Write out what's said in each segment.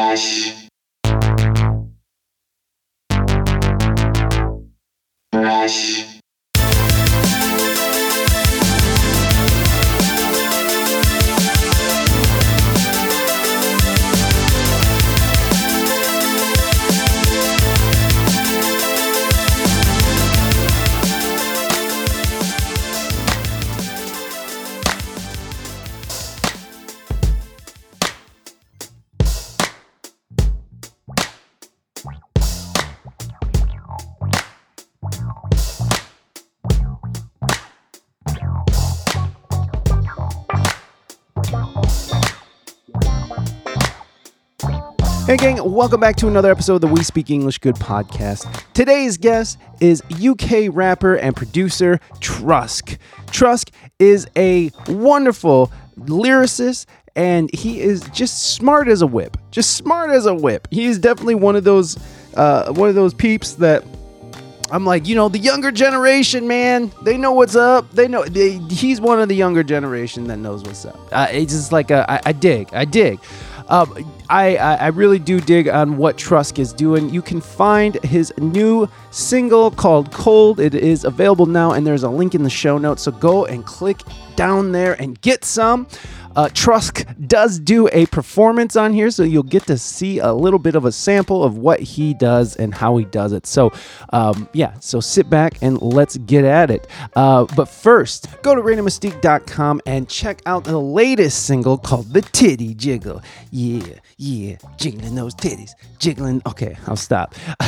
Fresh. Hey, gang, welcome back to another episode of the We Speak English Good podcast. Today's guest is UK rapper and producer Trusk. Trusk is a wonderful lyricist and he is just smart as a whip. Just smart as a whip. He is definitely one of those uh, one of those peeps that I'm like, you know, the younger generation, man, they know what's up. They know they, he's one of the younger generation that knows what's up. Uh, it's just like a, I, I dig, I dig. Um, I, I I really do dig on what Trusk is doing. You can find his new single called Cold. It is available now, and there's a link in the show notes. So go and click down there and get some. Uh, Trusk does do a performance on here, so you'll get to see a little bit of a sample of what he does and how he does it. So, um, yeah, so sit back and let's get at it. Uh, but first, go to ReinaMystique.com and check out the latest single called The Titty Jiggle. Yeah, yeah, jiggling those titties, jiggling. Okay, I'll stop.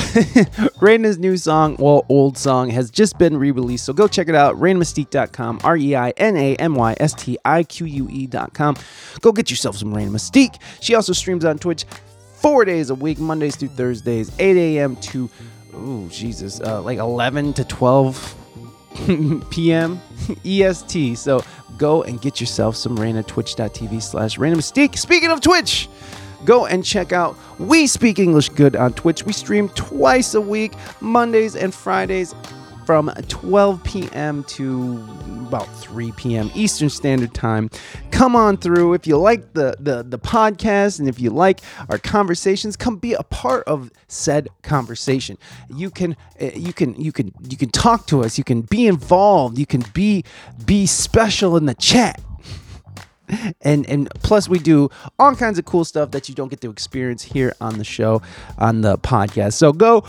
Reina's new song, well, old song, has just been re released, so go check it out. ReinaMystique.com, R E I N A M Y S T I Q U E.com. Go get yourself some Reina Mystique. She also streams on Twitch four days a week, Mondays through Thursdays, 8 a.m. to, oh, Jesus, uh, like 11 to 12 p.m. EST. So go and get yourself some Reina, twitch.tv slash Reina Mystique. Speaking of Twitch, go and check out We Speak English Good on Twitch. We stream twice a week, Mondays and Fridays from 12 p.m. to about 3 p.m. Eastern Standard Time. Come on through. If you like the, the, the podcast and if you like our conversations, come be a part of said conversation. You can uh, you can you can you can talk to us. You can be involved. You can be be special in the chat and and plus we do all kinds of cool stuff that you don't get to experience here on the show on the podcast so go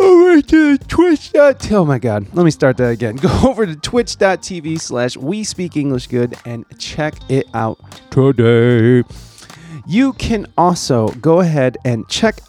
over to uh, twitch oh my god let me start that again go over to twitch.tv slash we speak english good and check it out today you can also go ahead and check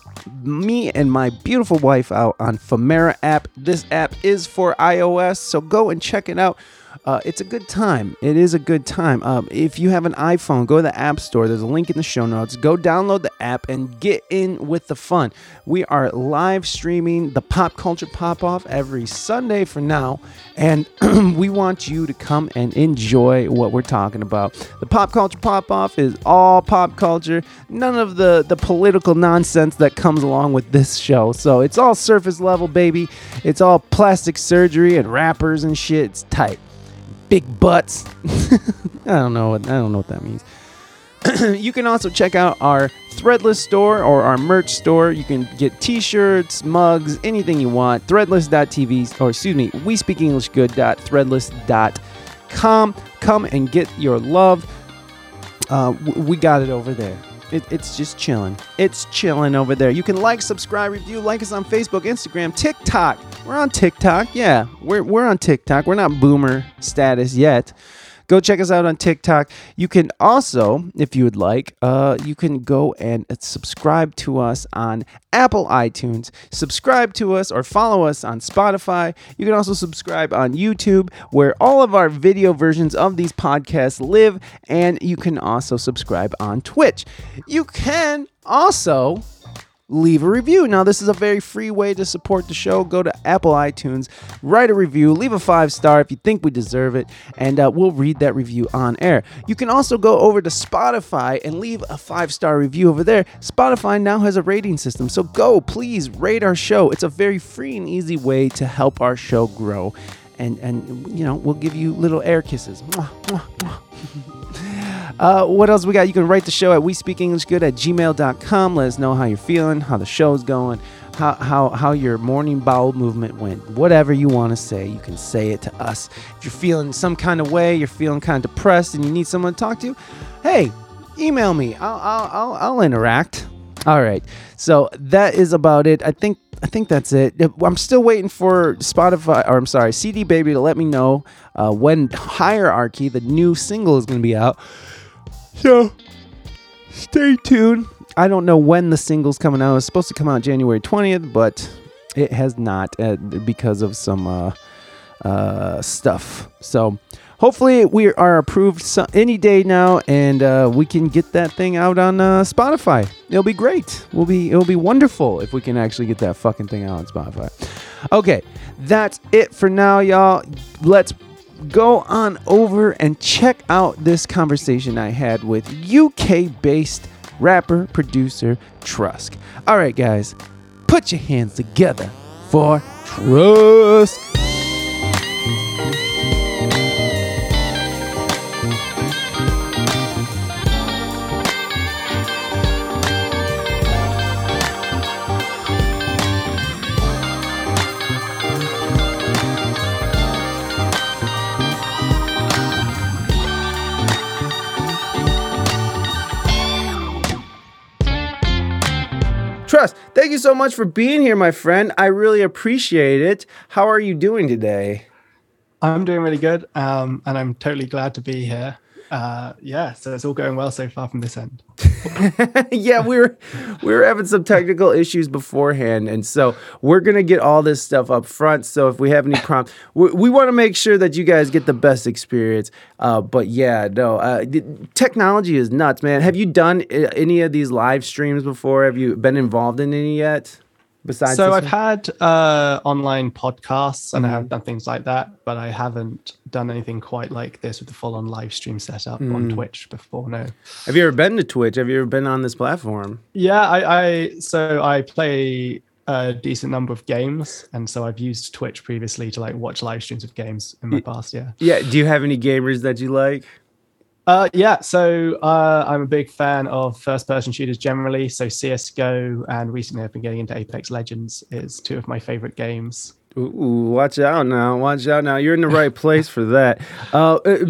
me and my beautiful wife out on Famera app. This app is for iOS, so go and check it out. Uh, it's a good time. It is a good time. Um, if you have an iPhone, go to the App Store. There's a link in the show notes. Go download the app and get in with the fun. We are live streaming the Pop Culture Pop Off every Sunday for now, and we want you to come and enjoy what we're talking about. The Pop Culture Pop Off is all pop culture, none of the, the political nonsense that comes along with this show. So it's all surface level, baby. It's all plastic surgery and rappers and shit. It's tight big butts. I don't know what I don't know what that means. you can also check out our Threadless store or our merch store. You can get t-shirts, mugs, anything you want. Threadless.tv or excuse me, we speak English good.threadless.com. Come and get your love. Uh, we got it over there. It, it's just chilling. It's chilling over there. You can like, subscribe, review, like us on Facebook, Instagram, TikTok. We're on TikTok. Yeah, we're, we're on TikTok. We're not boomer status yet. Go check us out on TikTok. You can also, if you would like, uh, you can go and subscribe to us on Apple iTunes. Subscribe to us or follow us on Spotify. You can also subscribe on YouTube, where all of our video versions of these podcasts live. And you can also subscribe on Twitch. You can also leave a review. Now, this is a very free way to support the show. Go to Apple iTunes, write a review, leave a five star if you think we deserve it, and uh, we'll read that review on air. You can also go over to Spotify and leave a five star review over there. Spotify now has a rating system, so go please rate our show. It's a very free and easy way to help our show grow. And, and you know, we'll give you little air kisses. Mwah, mwah, mwah. Uh, what else we got? You can write the show at we speak English good at gmail.com. Let us know how you're feeling, how the show's going, how, how, how your morning bowel movement went. Whatever you want to say, you can say it to us. If you're feeling some kind of way, you're feeling kind of depressed and you need someone to talk to, hey, email me. I'll, I'll, I'll, I'll interact. All right. So that is about it. I think I think that's it. I'm still waiting for Spotify, or I'm sorry, CD Baby to let me know uh, when Hierarchy, the new single, is going to be out. So stay tuned. I don't know when the single's coming out. It's supposed to come out January 20th, but it has not uh, because of some uh, uh, stuff. So hopefully we are approved so- any day now, and uh, we can get that thing out on uh, Spotify. It'll be great. We'll be it'll be wonderful if we can actually get that fucking thing out on Spotify. Okay, that's it for now, y'all. Let's go on over and check out this conversation I had with UK-based rapper producer Trusk. All right, guys, put your hands together for Trusk. Thank you so much for being here, my friend. I really appreciate it. How are you doing today? I'm doing really good, um, and I'm totally glad to be here. Uh, yeah, so it's all going well so far from this end. yeah, we were we were having some technical issues beforehand, and so we're gonna get all this stuff up front. So if we have any problems, we, we want to make sure that you guys get the best experience. Uh, but yeah, no, uh, technology is nuts, man. Have you done uh, any of these live streams before? Have you been involved in any yet? Besides, so I've one? had uh, online podcasts and I Mhm. have done things like that, but I haven't done anything quite like this with the full-on live stream setup on Mm. Twitch before. No. have you ever been to Twitch? Have you ever been on this platform? Yeah, I, I so I play a decent number of games, and so I've used Twitch previously to like watch live streams of games in my past. Yeah. Yeah. Do you have any gamers that you like? Uh, yeah, so uh, I'm a big fan of first-person shooters generally. So CS:GO and recently I've been getting into Apex Legends. is two of my favorite games. Ooh, watch out now! Watch out now! You're in the right place for that. Uh, uh,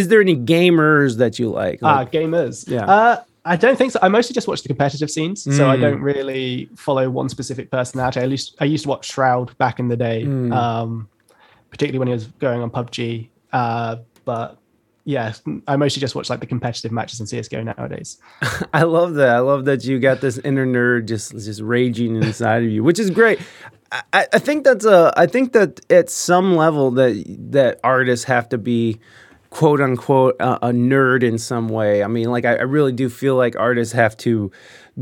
is there any gamers that you like? Ah, Like- gamers. Yeah. Uh, I don't think so. I mostly just watch the competitive scenes, so I Mm. don't really follow one specific personality. I used I used to watch Shroud back in the day, Mm. um, particularly when he was going on PUBG. Uh, but yeah, I mostly just watch like the competitive matches in CS:GO nowadays. I love that. I love that you got this inner nerd just just raging inside of you, which is great. I- I, think that's a. I think that at some level that that artists have to be quote unquote a, a nerd in some way. I mean, like I, I really do feel like artists have to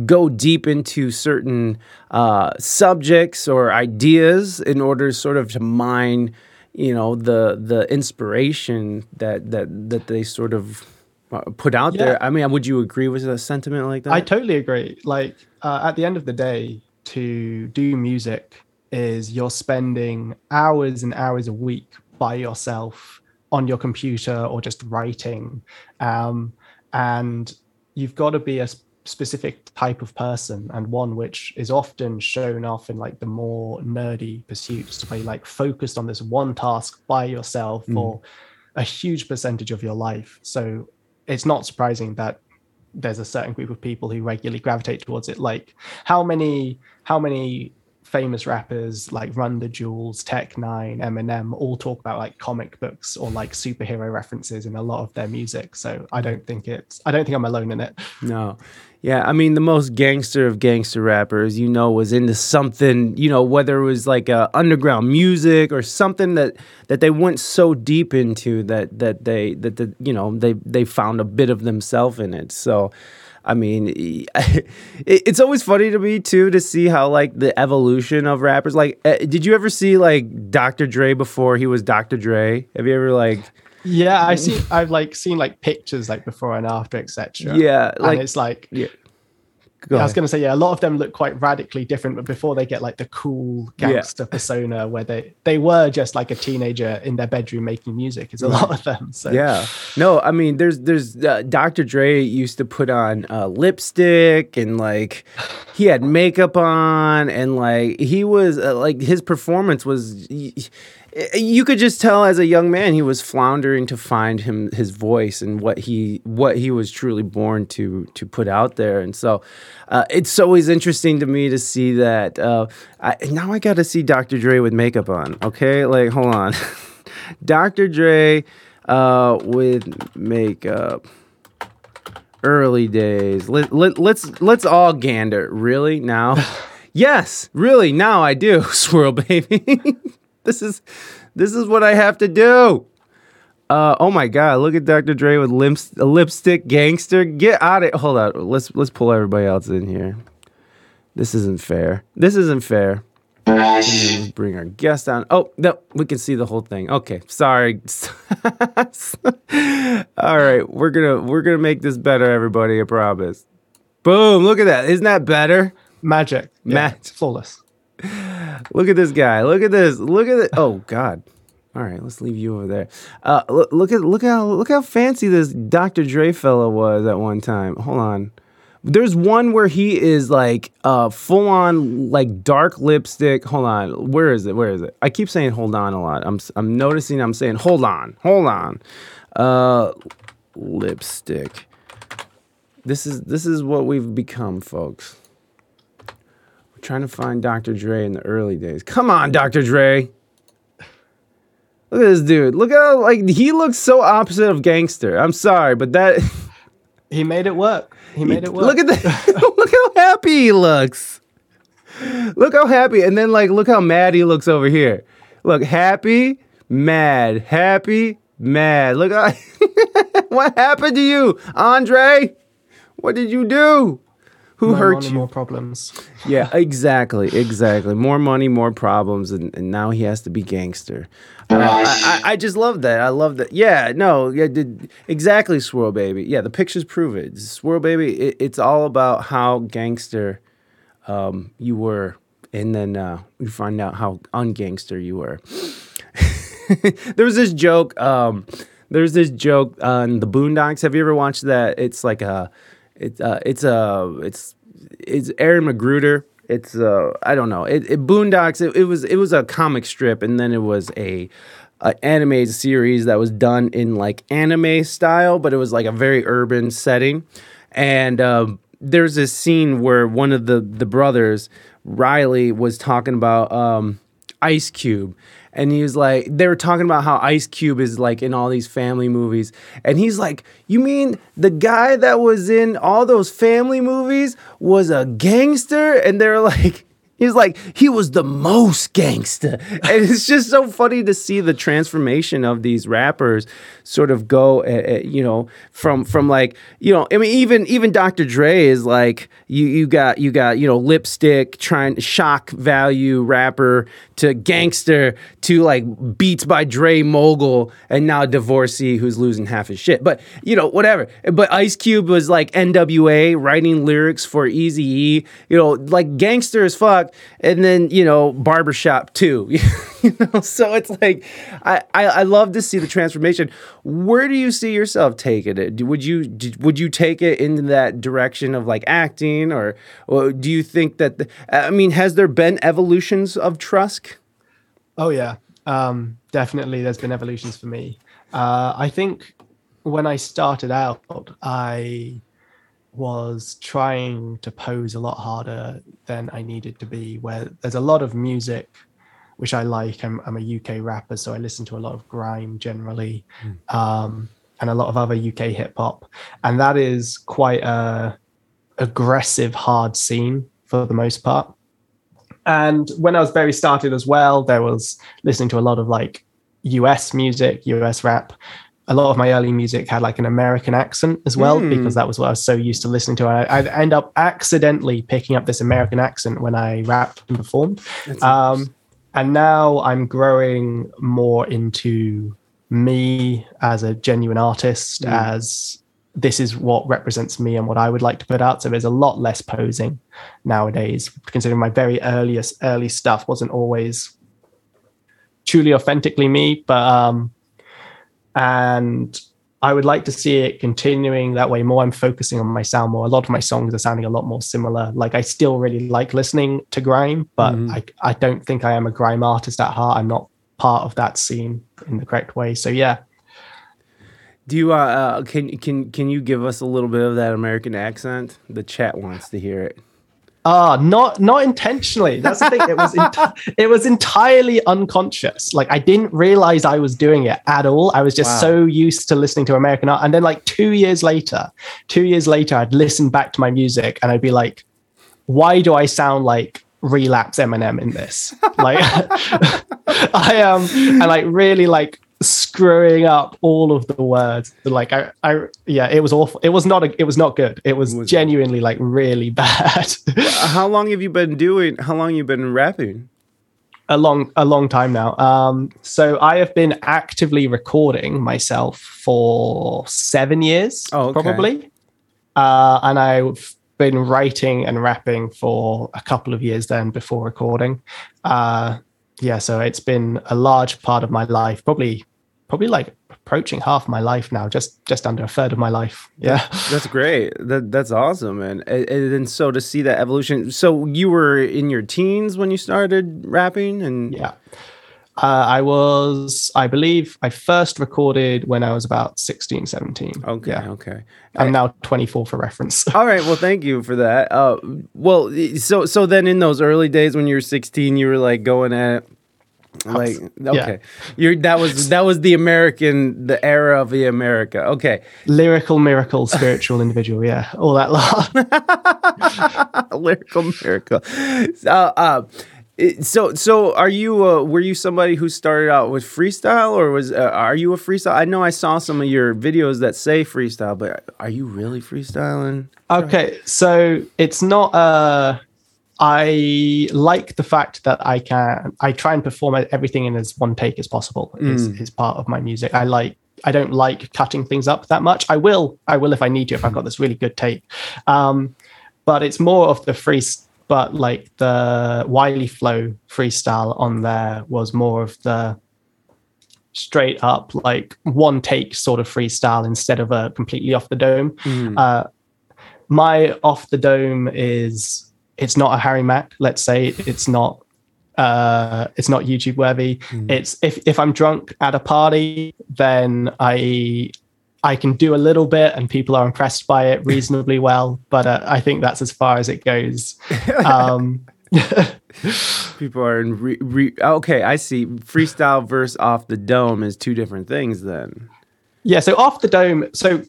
go deep into certain uh, subjects or ideas in order sort of to mine, you know, the the inspiration that that that they sort of uh, put out Yeah. there. I mean, would you agree with a sentiment like that? I totally agree. Like uh, at the end of the day, to do music is you're spending hours and hours a week by yourself on your computer or just writing, um, and you've got to be a specific type of person and one which is often shown off in like the more nerdy pursuits to be like focused on this one task by yourself Mm. for a huge percentage of your life so it's not surprising that there's a certain group of people who regularly gravitate towards it like how many how many famous rappers like Run the Jewels, Tech N9ne, Eminem all talk about like comic books or like superhero references in a lot of their music. So I don't think it's I don't think I'm alone in it. No. Yeah, I mean the most gangster of gangster rappers, you know, was into something, you know, whether it was like underground music or something that that they went so deep into that that they that the you know they they found a bit of themselves in it. So, I mean, it's always funny to me too to see how like the evolution of rappers. Like, uh, did you ever see like Dr. Dre before he was Dr. Dre? Have you ever like? Yeah, I see I've like seen like pictures like before and after, etc. Yeah, and like it's like yeah. Go I was going to say, yeah, a lot of them look quite radically different, but before they get like the cool Yeah. gangster persona where they they were just like a teenager in their bedroom making music, is a lot of them. So Yeah. No, I mean, there's there's uh, Dr. Dre used to put on uh, lipstick and like he had makeup on and like he was uh, like his performance was. y- You could just tell as a young man he was floundering to find him his voice and what he what he was truly born to to put out there and so uh, it's always interesting to me to see that uh, I, now I got to see Dr. Dre with makeup on okay like hold on Dr. Dre uh, with makeup. Early days. Let, let, let's let's all gander. Really now? yes, really now I do. Swirl baby. this is this is what I have to do. Uh, oh my god! Look at Dr. Dre with limps, a lipstick gangster. Get out of Hold on. Let's let's pull everybody else in here. This isn't fair. This isn't fair. Bring our guest on. Oh, no, we can see the whole thing. Okay, sorry. All right, we're gonna we're gonna make this better, everybody. I promise. Boom! Look at that. Isn't that better? magic, yeah, it's flawless. Look at this guy. Look at this. Look at it. Oh God. All right, let's leave you over there. Uh, look, look at look how look how fancy this Dr. Dre fellow was at one time. Hold on. There's one where he is like uh, full on like dark lipstick. Hold on. Where is it? Where is it? I keep saying hold on a lot. I'm I'm noticing I'm saying hold on. Hold on. Uh, lipstick. This is this is what we've become, folks. Trying to find Dr. Dre in the early days. Come on, Dr. Dre. Look at this dude. Look how like he looks so opposite of gangster. I'm sorry, but that He made it work. He made it work. look at that. look how happy he looks. Look how happy, and then like look how mad he looks over here. Look, happy, mad, happy, mad. Look how what happened to you, Andre? What did you do? Who More hurt money, you? More problems. Yeah, exactly, exactly. More money, more problems, and, and now he has to be gangster. Uh, I, I, I just love that. I love that. Yeah, no, yeah, did, exactly, Swirl Baby. Yeah, the pictures prove it. Swirl Baby, it, it's all about how gangster um, you were, and then uh, you find out how ungangster you were. there was this joke. Um, there's this joke on the Boondocks. Have you ever watched that? It's like a, it's uh, it's a, it's it's Aaron McGruder. It's uh, I don't know. It, it Boondocks. It, it was it was a comic strip, and then it was a, a anime series that was done in like anime style, but it was like a very urban setting. And um, there's this scene where one of the the brothers, Riley, was talking about um, Ice Cube. And he was like, they were talking about how Ice Cube is like in all these family movies. And he's like, You mean the guy that was in all those family movies was a gangster? And they're like, He's like, he was the most gangster. And it's just so funny to see the transformation of these rappers sort of go, uh, uh, you know, from from like, you know, I mean, even even Dr. Dre is like, you you got you got you know lipstick trying shock value rapper to gangster to like beats by Dre mogul and now divorcee who's losing half his shit. But you know whatever. But Ice Cube was like NWA writing lyrics for Easy E. You know like gangster as fuck. And then you know barbershop too. you know so it's like I, I I love to see the transformation. Where do you see yourself taking it? Would you would you take it in that direction of like acting or, or do you think that the, I mean has there been evolutions of Trusk? Oh yeah, um, definitely. There's been evolutions for me. Uh, I think when I started out, I was trying to pose a lot harder than I needed to be. Where there's a lot of music, which I like. I'm, I'm a UK rapper, so I listen to a lot of grime generally, um, and a lot of other UK hip hop, and that is quite a aggressive, hard scene for the most part. And when I was very started as well, there was listening to a lot of like US music, US rap. A lot of my early music had like an American accent as well, Mm. because that was what I was so used to listening to. I, I'd end up accidentally picking up this American accent when I rapped and performed. Um, and now I'm growing more into me as a genuine artist, Mm. as this is what represents me and what I would like to put out. So there's a lot less posing nowadays, considering my very earliest early stuff wasn't always truly authentically me, but um and I would like to see it continuing that way more. I'm focusing on my sound more. A lot of my songs are sounding a lot more similar. Like I still really like listening to grime, but Mhm. I I don't think I am a grime artist at heart. I'm not part of that scene in the correct way. So yeah, Do you uh, uh can can can you give us a little bit of that American accent? The chat wants to hear it. Ah, not not intentionally. That's the thing. It was enti- it was entirely unconscious. Like I didn't realize I was doing it at all. I was just Wow. so used to listening to American art. And then like two years later, two years later, I'd listen back to my music and I'd be like, why do I sound like relapse Eminem in this? Like I am and like really like screwing up all of the words. Like I, I yeah, it was awful. It was not a, it was not good. It was Was genuinely like really bad. How long have you been doing? How long you been rapping? a long a long time now. Um, so I have been actively recording myself for seven years, Oh, okay. probably, uh, and I've been writing and rapping for a couple of years then before recording. Uh, yeah, so it's been a large part of my life, probably probably like approaching half my life now, just just under a third of my life. Yeah. That's great. That that's awesome, man. And, and so to see that evolution. So you were in your teens when you started rapping, and Yeah. Uh, I was, I believe, I first recorded when I was about 16, 17. okay, Yeah. okay. I'm now 24 for reference. All right. Well, thank you for that. Uh, well, so so then in those early days when you were 16, you were like going at like okay, you're that was that was the American the era of the America. Okay, Lyrical miracle, spiritual individual. Yeah. All that lot. lyrical miracle. Uh, uh, so so are you uh, were you somebody who started out with freestyle or was uh, are you a freestyle? I know I saw some of your videos that say freestyle, but are you really freestyling? okay. So it's not, uh, I like the fact that I can, I try and perform everything in as one take as possible is, is part of my music. I like, I don't like cutting things up that much. I will, I will if I need to, if I've got this really good take. Um, but it's more of the free, but like the Wiley Flow freestyle on there was more of the straight up like one take sort of freestyle instead of a completely off the dome. Mm. Uh, my off the dome is it's not a Harry Mack. Let's say it's not uh it's not youtube worthy Mm. it's if if i'm drunk at a party then i i can do a little bit and people are impressed by it reasonably well but uh, i think that's as far as it goes um People are in re, re, okay. I see. Freestyle versus off the dome is two different things. Then yeah so off the dome so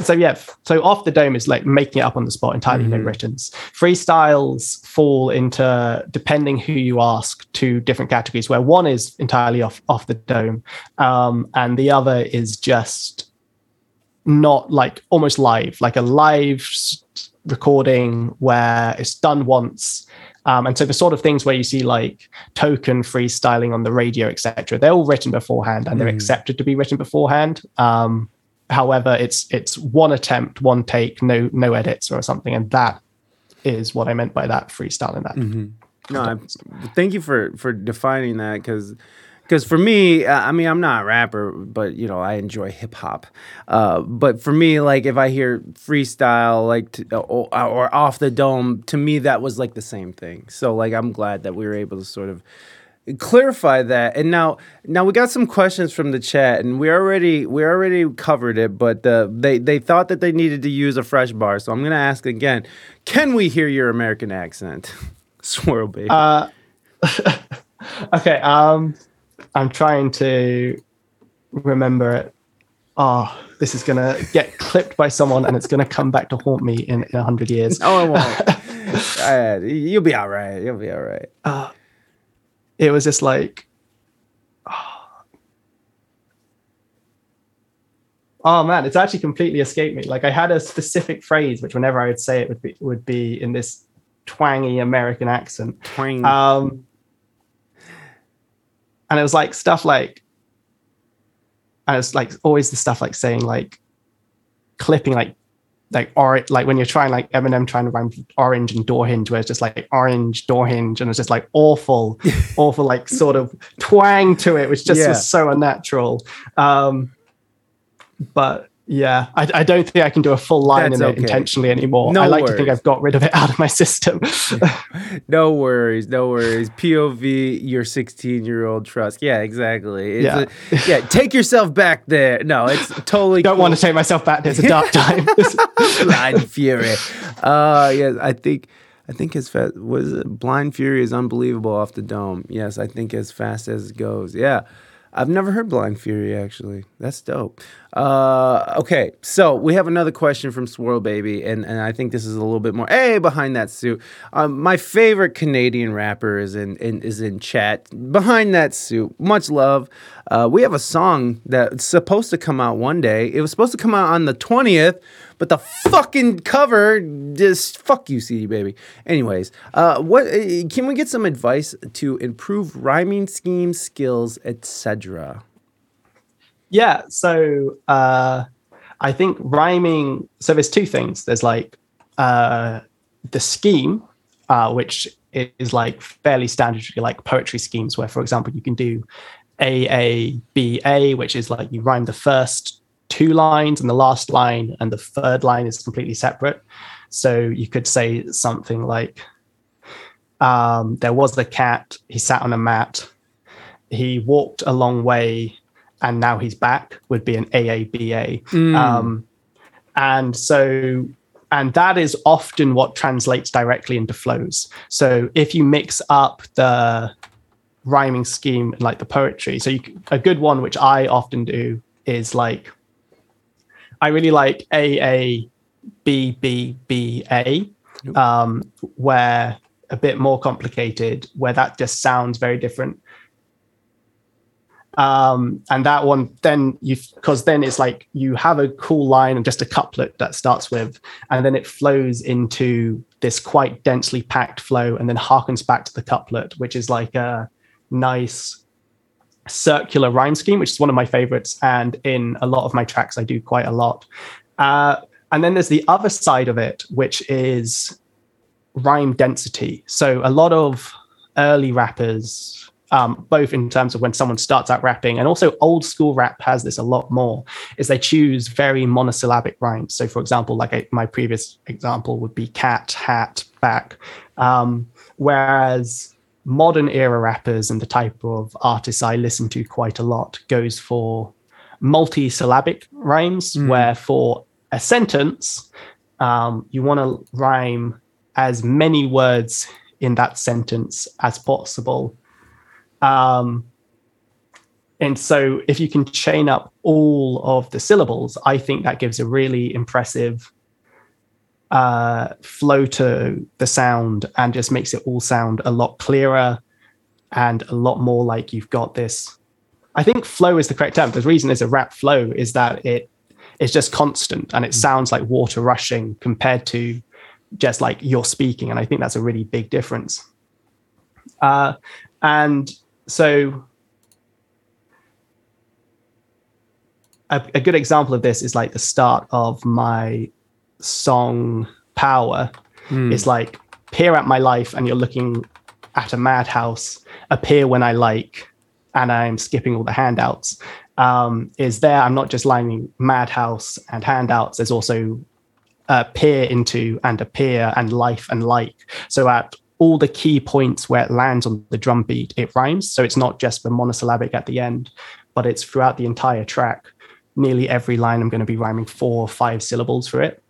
so yeah so off the dome is like making it up on the spot entirely no Mhm. writtens freestyles fall into depending who you ask two different categories where one is entirely off off the dome um and the other is just not like almost live like a live recording where it's done once um, and so the sort of things where you see like token freestyling on the radio etc they're all written beforehand and they're Mm. accepted to be written beforehand um, however it's it's one attempt one take no no edits or something and that is what i meant by that freestyle in that no. I, thank you for for defining that because. Because for me, uh, I mean, I'm not a rapper, but you know, I enjoy hip hop. Uh, but for me, like if I hear freestyle, like to, or, or off the dome, to me that was like the same thing. So like, I'm glad that we were able to sort of clarify that. And now now we got some questions from the chat and we already we already covered it but uh, they they thought that they needed to use a fresh bar so i'm going to ask again. Can we hear your american accent? Swirl baby. Uh, okay um i'm trying to remember it. Oh this is gonna get clipped by someone and it's gonna come back to haunt me in, a hundred years. No it won't. Uh, you'll be all right. You'll be all right. Uh, it was just like oh man it's actually completely escaped me like i had a specific phrase which whenever i would say it would be would be in this twangy american accent Twang. um and it was like stuff like and it's like always the stuff like saying like clipping like like or like when you're trying like Eminem trying to rhyme orange and door hinge, where it's just like orange door hinge, and it's just like awful, awful like sort of twang to it, which just Yeah. was so unnatural. Um, but yeah, I, I don't think I can do a full line That's in okay. it intentionally anymore. No I like to think. I've got rid of it out of my system. No worries, no worries. POV, your 16 year old Trusk. Yeah, exactly. It's Yeah. a- yeah, take yourself back there. No, it's totally don't want to take myself back. There's a dark time. Blind Fury. Uh yes, I think I think as fast was it Blind Fury is unbelievable off the dome. Yes, I think as fast as it goes. Yeah. I've never heard Blind Fury actually. That's dope. Uh, okay, so we have another question from Swirl Baby, and, and I think this is a little bit more. Hey, behind that suit, um, my favorite Canadian rapper is in, in is in chat. Behind that suit, much love. Uh, we have a song that's supposed to come out one day. It was supposed to come out on the twentieth, but the fucking cover just fuck you, CD baby. Anyways, uh, what uh, can we get some advice to improve rhyming scheme skills, etc. Yeah, so uh, I think rhyming. So there's two things. There's like uh, the scheme, uh, which is like fairly standard, like poetry schemes, where, for example, you can do A A B A, which is like you rhyme the first two lines and the last line, and the third line is completely separate. So you could say something like, um, "There was a cat. He sat on a mat. He walked a long way." and now he's back would be an AABA. Um, and so, and that is often what translates directly into flows. So if you mix up the rhyming scheme and like the poetry, so you, a good one which I often do is like, I really like AABBBA, um, where a bit more complicated, where that just sounds very different. Um and that one then you because then it's like you have a cool line and just a couplet that starts with and then it flows into this quite densely packed flow and then harkens back to the couplet which is like a nice circular rhyme scheme which is one of my favorites and in a lot of my tracks i do quite a lot. Uh and then there's the other side of it which is rhyme density. So a lot of early rappers um, both in terms of when someone starts out rapping and also old school rap has this a lot more is they choose very monosyllabic rhymes. So for example like I, my previous example would be cat hat back. Um, whereas modern era rappers and the type of artists i listen to quite a lot goes for multi-syllabic rhymes where for a sentence um, you want to rhyme as many words in that sentence as possible. Um, and so if you can chain up all of the syllables, I think that gives a really impressive uh, flow to the sound and just makes it all sound a lot clearer and a lot more like you've got this. I think flow is the correct term. The reason it's a rap flow is that it is just constant and it sounds like water rushing compared to just like you're speaking. And I think that's a really big difference. Uh, and so a, a good example of this is like the start of my song power is like peer at my life and you're looking at a madhouse appear when i like and i'm skipping all the handouts um, is there i'm not just lining madhouse and handouts there's also uh, peer into and appear and life and like so at all the key points where it lands on the drum beat, it rhymes. So it's not just the monosyllabic at the end, but it's throughout the entire track. Nearly every line, I'm going to be rhyming four or five syllables for it.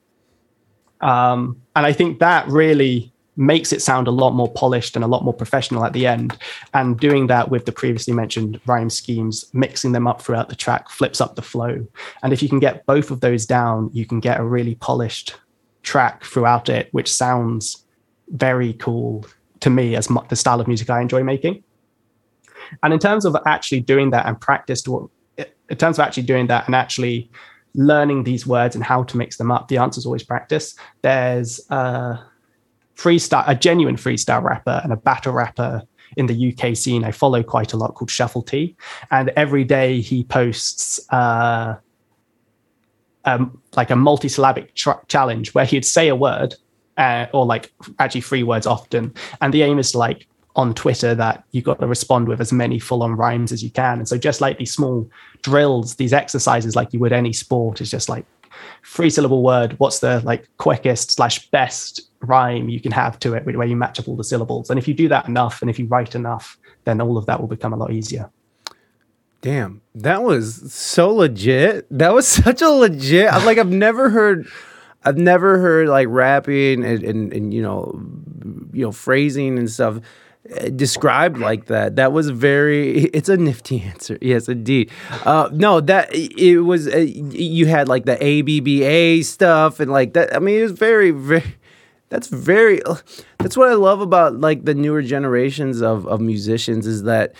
Um, and I think that really makes it sound a lot more polished and a lot more professional at the end. And doing that with the previously mentioned rhyme schemes, mixing them up throughout the track flips up the flow. And if you can get both of those down, you can get a really polished track throughout it, which sounds very cool to me as the style of music I enjoy making. And in terms of actually doing that and practiced, in terms of actually doing that and actually learning these words and how to mix them up, the answer is always practice. There's a freestyle, a genuine freestyle rapper and a battle rapper in the UK scene I follow quite a lot called Shuffle T. And every day he posts uh, um, like a multisyllabic challenge where he'd say a word uh, or like actually three words often, and the aim is like on Twitter that you've got to respond with as many full on rhymes as you can. And so just like these small drills, these exercises like you would any sport is just like three syllable word. What's the like quickest slash best rhyme you can have to it where you match up all the syllables. And if you do that enough and if you write enough, then all of that will become a lot easier. Damn, that was so legit. That was such a legit. Like, I've never heard, I've never heard like rapping and, and, and you know, you know, phrasing and stuff described like that. That was very. It's a nifty answer. Yes, indeed. Uh, no, that it was. Uh, you had like the ABBA stuff and like that. I mean, it was very, very. That's very. That's what I love about like the newer generations of of musicians is that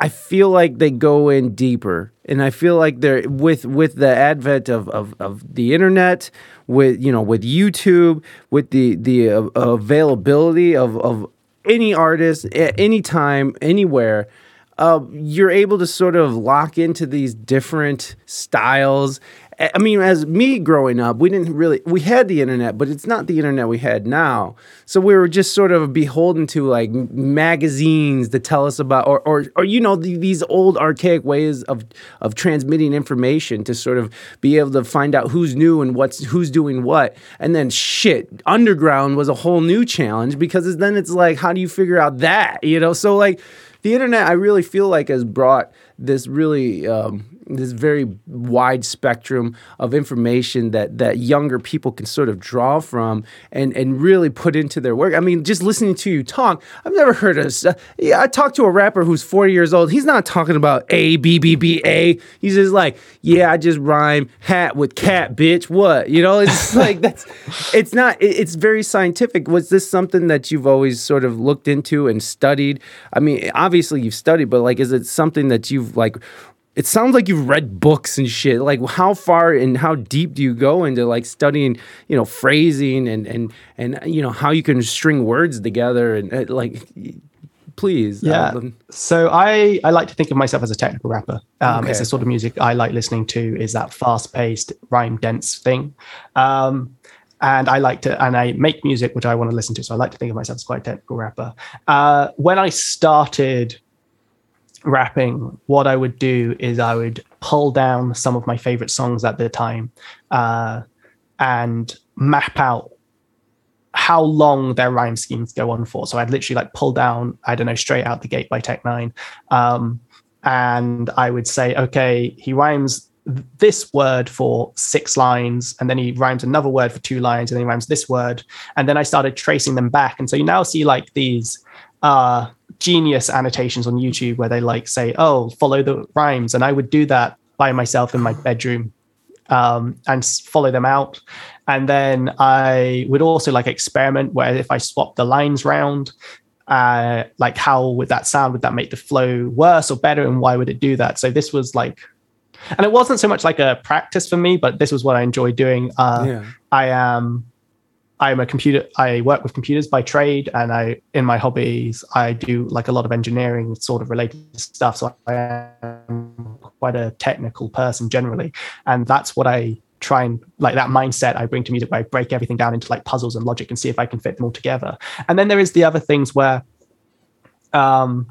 I feel like they go in deeper, and I feel like they're with with the advent of of, of the internet, with you know with YouTube, with the the uh, availability of of any artist at any time, anywhere. Uh, you're able to sort of lock into these different styles I mean, as me growing up, we didn't really we had the internet, but it's not the internet we had now. So we were just sort of beholden to like magazines to tell us about, or or, or you know the, these old archaic ways of of transmitting information to sort of be able to find out who's new and what's who's doing what. And then shit, underground was a whole new challenge because then it's like, how do you figure out that? You know, so like the internet, I really feel like has brought this really um, this very wide spectrum of information that that younger people can sort of draw from and and really put into their work. I mean, just listening to you talk, I've never heard of. Uh, yeah, I talked to a rapper who's 40 years old. He's not talking about A B B B A. He's just like, yeah, I just rhyme hat with cat, bitch. What you know? It's like that's. It's not. It, it's very scientific. Was this something that you've always sort of looked into and studied? I mean, obviously you've studied, but like, is it something that you've like it sounds like you've read books and shit. Like how far and how deep do you go into like studying, you know, phrasing and and and you know how you can string words together and uh, like please. Yeah. Um, so I I like to think of myself as a technical rapper. Um, okay. It's the sort of music I like listening to. Is that fast paced, rhyme dense thing. Um, and I like to, and I make music which I want to listen to. So I like to think of myself as quite a technical rapper. Uh, when I started rapping, what I would do is I would pull down some of my favorite songs at the time uh, and map out how long their rhyme schemes go on for. So I'd literally like pull down, I don't know, straight out the gate by Tech N9ne. Um, and I would say, okay, he rhymes this word for six lines, and then he rhymes another word for two lines, and then he rhymes this word. And then I started tracing them back. And so you now see like these uh, genius annotations on YouTube where they like say, "Oh, follow the rhymes," and I would do that by myself in my bedroom um, and follow them out. And then I would also like experiment where if I swap the lines round, uh, like how would that sound? Would that make the flow worse or better? And why would it do that? So this was like, and it wasn't so much like a practice for me, but this was what I enjoyed doing. Uh, yeah. I am I'm a computer. I work with computers by trade, and I in my hobbies I do like a lot of engineering sort of related stuff. So I am quite a technical person generally, and that's what I try and like that mindset I bring to music where I break everything down into like puzzles and logic and see if I can fit them all together. And then there is the other things where, um,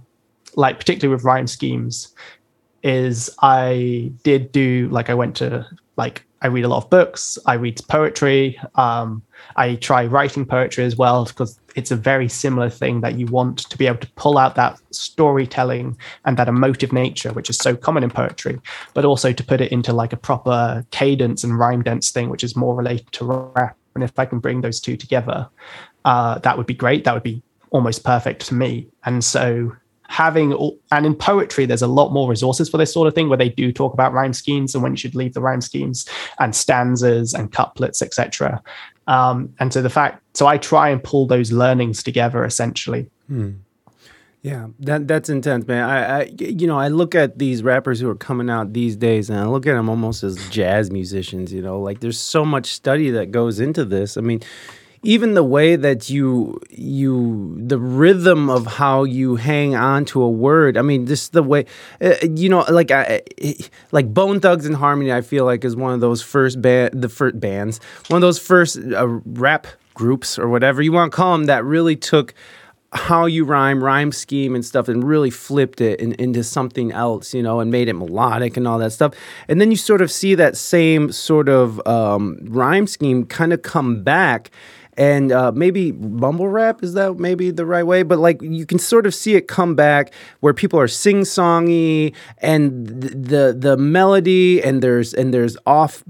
like particularly with rhyme schemes, is I did do like I went to like I read a lot of books. I read poetry. Um, I try writing poetry as well because it's a very similar thing that you want to be able to pull out that storytelling and that emotive nature, which is so common in poetry, but also to put it into like a proper cadence and rhyme dense thing, which is more related to rap. And if I can bring those two together, uh, that would be great. That would be almost perfect to me. And so having and in poetry there's a lot more resources for this sort of thing where they do talk about rhyme schemes and when you should leave the rhyme schemes and stanzas and couplets etc um, and so the fact so i try and pull those learnings together essentially. Hmm. yeah that that's intense man. I, I you know i look at these rappers who are coming out these days and i look at them almost as jazz musicians you know? Like there's so much study that goes into this. I mean even the way that you you the rhythm of how you hang on to a word. I mean, just the way uh, you know, like I, like Bone Thugs and Harmony. I feel like is one of those first band, the first bands, one of those first uh, rap groups or whatever you want to call them that really took how you rhyme, rhyme scheme and stuff, and really flipped it in, into something else, you know, and made it melodic and all that stuff. And then you sort of see that same sort of um, rhyme scheme kind of come back. And uh, maybe mumble rap is that maybe the right way, but like you can sort of see it come back where people are sing songy and the the melody and there's and there's off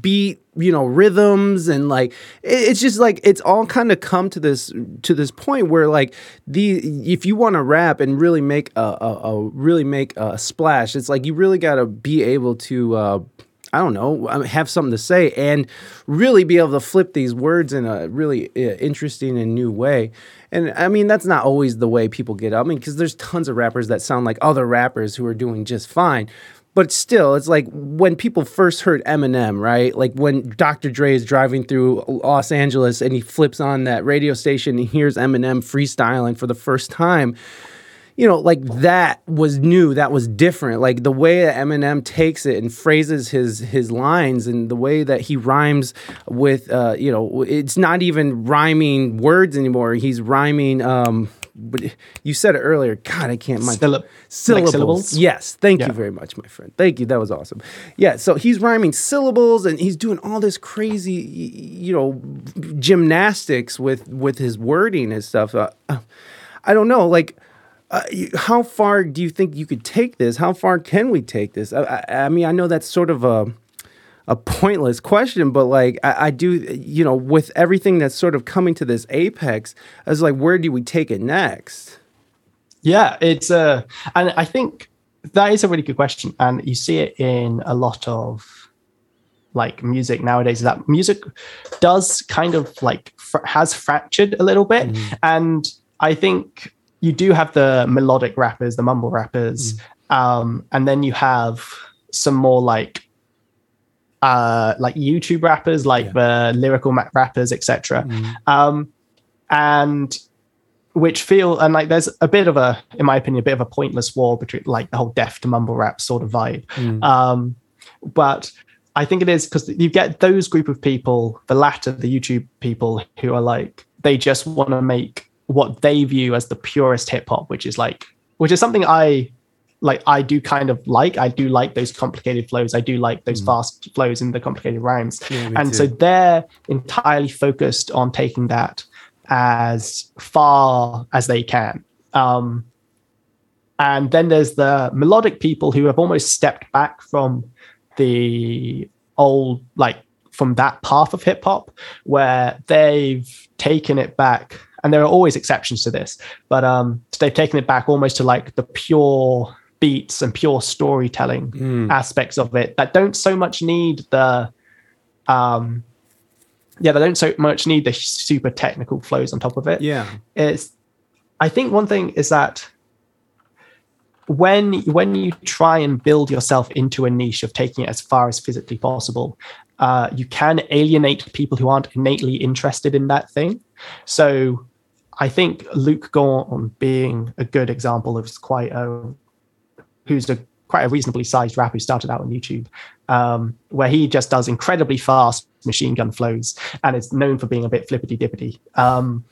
beat you know rhythms and like it's just like it's all kind of come to this to this point where like the if you want to rap and really make a, a, a, really make a splash it's like you really got to be able to uh, I don't know, have something to say and really be able to flip these words in a really uh, interesting and new way. And I mean, that's not always the way people get up. I mean, because there's tons of rappers that sound like other rappers who are doing just fine but still, it's like when people first heard Eminem, right? Like when Dr. Dre is driving through Los Angeles and he flips on that radio station and he hears Eminem freestyling for the first time. You know, like that was new, that was different. Like the way that Eminem takes it and phrases his his lines and the way that he rhymes with uh, you know, it's not even rhyming words anymore. He's rhyming um but you said it earlier. God, I can't. My Syllab- syllables. like syllables? Yes. Thank Yeah. you very much, my friend. Thank you. That was awesome. Yeah. So he's rhyming syllables and he's doing all this crazy, you know, gymnastics with with his wording and stuff. Uh, uh, I don't know. Like, uh, how far do you think you could take this? How far can we take this? I, I, I mean, I know that's sort of a a pointless question, but like I, I do, you know, with everything that's sort of coming to this apex, I was like, where do we take it next? Yeah, it's uh and I think that is a really good question. And you see it in a lot of like music nowadays, that music does kind of like fr- has fractured a little bit. And I think you do have the melodic rappers, the mumble rappers, um, and then you have some more like uh like YouTube rappers, like the lyrical rappers, etc. Um, and which feel and like there's a bit of a in my opinion a bit of a pointless war between like the whole deaf to mumble rap sort of vibe. Um but i think it is because you get those group of people the latter the youtube people who are like they just want to make what they view as the purest hip hop which is like which is something i like i do kind of like i do like those complicated flows i do like those fast flows and the complicated rhymes Yeah, and so they're entirely focused on taking that as far as they can. Um, and then there's the melodic people who have almost stepped back from the old, like from that path of hip hop, where they've taken it back. And there are always exceptions to this, but um, they've taken it back almost to like the pure beats and pure storytelling Mm. aspects of it that don't so much need the um yeah they don't so much need the super technical flows on top of it Yeah. it's i think one thing is that when when you try and build yourself into a niche of taking it as far as physically possible uh, you can alienate people who aren't innately interested in that thing so i think luke gorn being a good example of quite a who's a quite a reasonably sized rapper who started out on youtube um, where he just does incredibly fast machine gun flows and is known for being a bit flippity dippity. Um,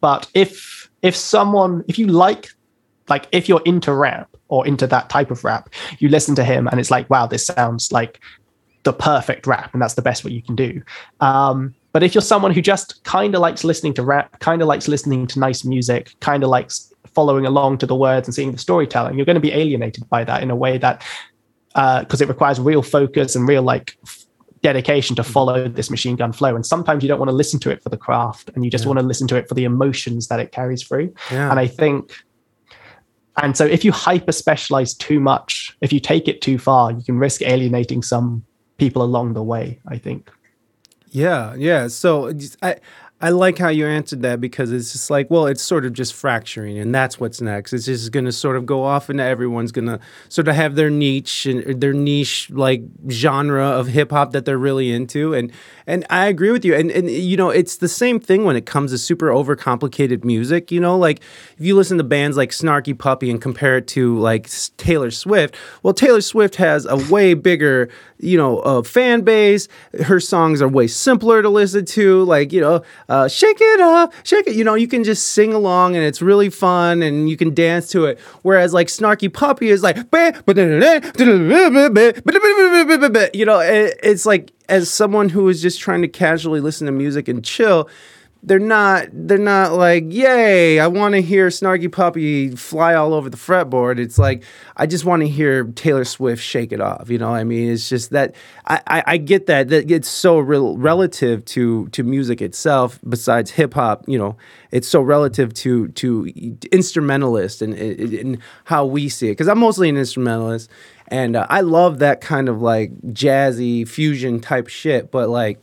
but if if someone if you like like if you're into rap or into that type of rap you listen to him and it's like wow this sounds like the perfect rap and that's the best what you can do. Um, but if you're someone who just kind of likes listening to rap kind of likes listening to nice music kind of likes following along to the words and seeing the storytelling you're going to be alienated by that in a way that uh, because it requires real focus and real like f- dedication to mm. follow this machine gun flow and sometimes you don't want to listen to it for the craft and you just Yeah. want to listen to it for the emotions that it carries through Yeah. and i think and so if you hyper specialize too much if you take it too far you can risk alienating some people along the way i think Yeah, yeah. So I I like how you answered that because it's just like, well, it's sort of just fracturing, and that's what's next. It's just going to sort of go off, and everyone's going to sort of have their niche and uh, their niche like genre of hip hop that they're really into. And and I agree with you. And and you know, it's the same thing when it comes to super overcomplicated music. You know, like if you listen to bands like Snarky Puppy and compare it to like Taylor Swift, well, Taylor Swift has a way bigger, you know, uh, fan base. Her songs are way simpler to listen to. Like you know uh, shake it up, shake it. You know, you can just sing along and it's really fun and you can dance to it. Whereas like Snarky Puppy is like, you know, it's like as someone who is just trying to casually listen to music and chill, they're not they're not like yay i want to hear snarky puppy fly all over the fretboard. It's like i just want to hear taylor swift shake it off you know i mean? It's just that i i, I get that that it's so real relative to to music itself besides hip-hop you know it's so relative to to instrumentalist and, and how we see it because i'm mostly an instrumentalist and uh, i love that kind of like jazzy fusion type shit but like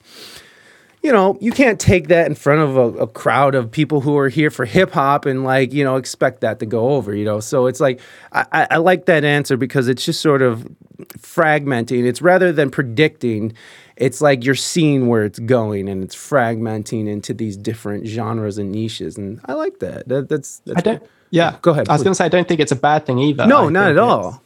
you know, you can't take that in front of a, a crowd of people who are here for hip hop and like, you know, expect that to go over, you know. So it's like I, I like that answer because it's just sort of fragmenting. It's rather than predicting, it's like you're seeing where it's going and it's fragmenting into these different genres and niches. And I like that. that that's, that's I don't yeah. Go ahead. I was gonna say I don't think it's a bad thing either. No, I not at all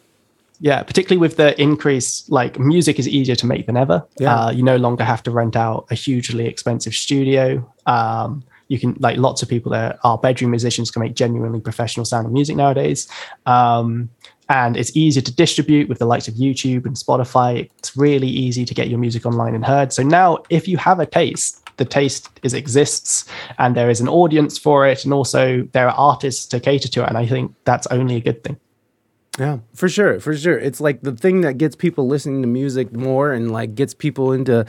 yeah particularly with the increase like music is easier to make than ever. Yeah. Uh, you no longer have to rent out a hugely expensive studio. Um, you can like lots of people that are bedroom musicians can make genuinely professional sounding music nowadays. Um, and it's easier to distribute with the likes of youtube and spotify. It's really easy to get your music online and heard. So now if you have a taste the taste is exists and there is an audience for it and also there are artists to cater to it and i think that's only a good thing yeah, for sure, for sure. It's like the thing that gets people listening to music more and like gets people into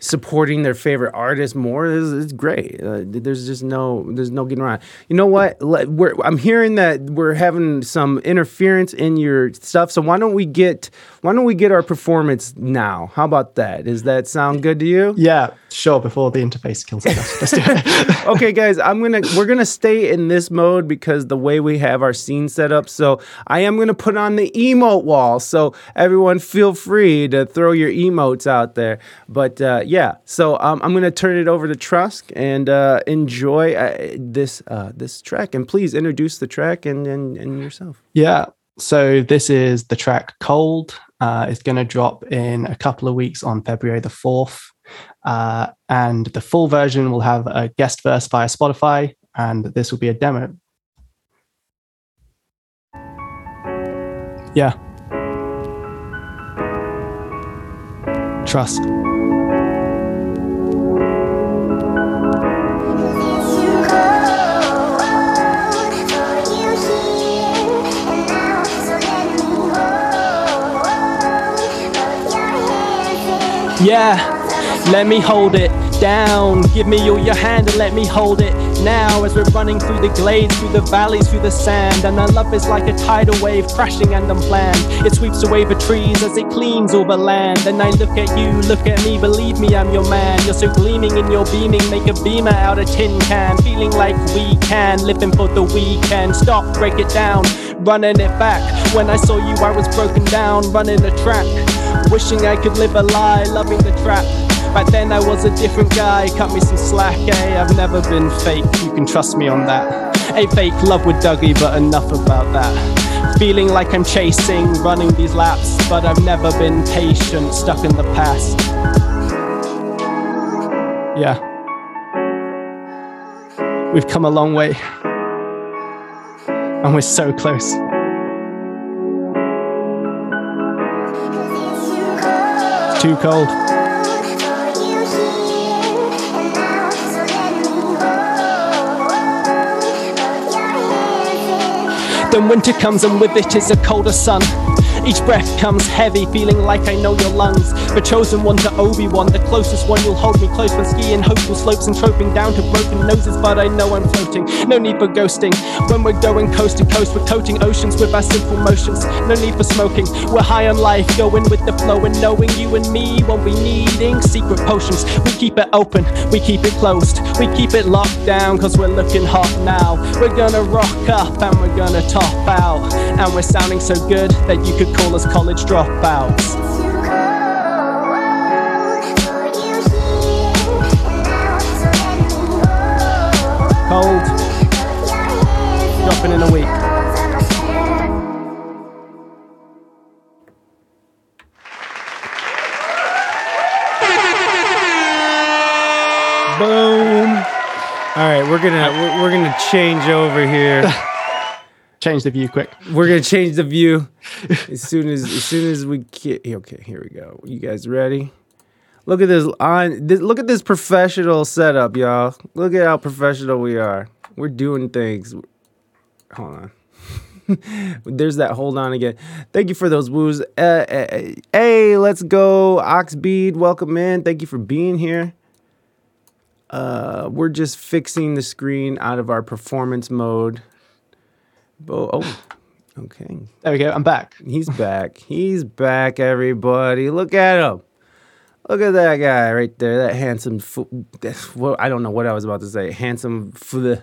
supporting their favorite artist more is, is great. Uh, there's just no there's no getting around. You know what? We're, I'm hearing that we're having some interference in your stuff. So why don't we get why don't we get our performance now? How about that? Does that sound good to you? Yeah, sure. Before the interface kills us. okay, guys, I'm gonna we're gonna stay in this mode because the way we have our scene set up. So I am gonna put on the emote wall. So everyone, feel free to throw your emotes out there. But uh, yeah, so um, I'm gonna turn it over to Trusk and uh, enjoy uh, this uh, this track. And please introduce the track and, and, and yourself. Yeah. So this is the track "Cold." Uh, it's to drop in a couple of weeks on February the fourth, uh, and the full version will have a guest verse via Spotify, and this will be a demo. Yeah. Trusk. Yeah, let me hold it down. Give me all your hand and let me hold it now as we're running through the glades, through the valleys, through the sand. And our love is like a tidal wave crashing and unplanned. It sweeps away the trees as it cleans all the land. And I look at you, look at me, believe me, I'm your man. You're so gleaming in your beaming, make a beamer out of tin can. Feeling like we can, living for the weekend. Stop, break it down, running it back. When I saw you, I was broken down, running the track. Wishing I could live a lie, loving the trap. Back then I was a different guy, cut me some slack, eh? I've never been fake, you can trust me on that. A fake love with Dougie, but enough about that. Feeling like I'm chasing, running these laps, but I've never been patient, stuck in the past. Yeah. We've come a long way. And we're so close. Too cold. Then winter comes and with it is a colder sun. Each breath comes heavy, feeling like I know your lungs. The chosen one to Obi-Wan, the closest one you'll hold me close when skiing hopeful slopes and troping down to broken noses. But I know I'm floating, no need for ghosting. When we're going coast to coast, we're coating oceans with our simple motions. No need for smoking, we're high on life, going with the flow and knowing you and me won't be needing secret potions. We keep it open, we keep it closed, we keep it locked down, cause we're looking hot now. We're gonna rock up and we're gonna top out. And we're sounding so good that you could call us college dropouts. Cold, dropping in a week. Boom. All right, we're gonna we're, we're gonna change over here. Change the view quick. We're gonna change the view as soon as as soon as we get. Okay, here we go. You guys ready? Look at this on. This, look at this professional setup, y'all. Look at how professional we are. We're doing things. Hold on. There's that. Hold on again. Thank you for those woos. Uh, uh, hey, let's go, Oxbead. Welcome in. Thank you for being here. Uh, we're just fixing the screen out of our performance mode. Oh, oh, okay. There we go. I'm back. He's back. He's back, everybody. Look at him. Look at that guy right there. That handsome. Fo- that's what I don't know what I was about to say. Handsome. F- the.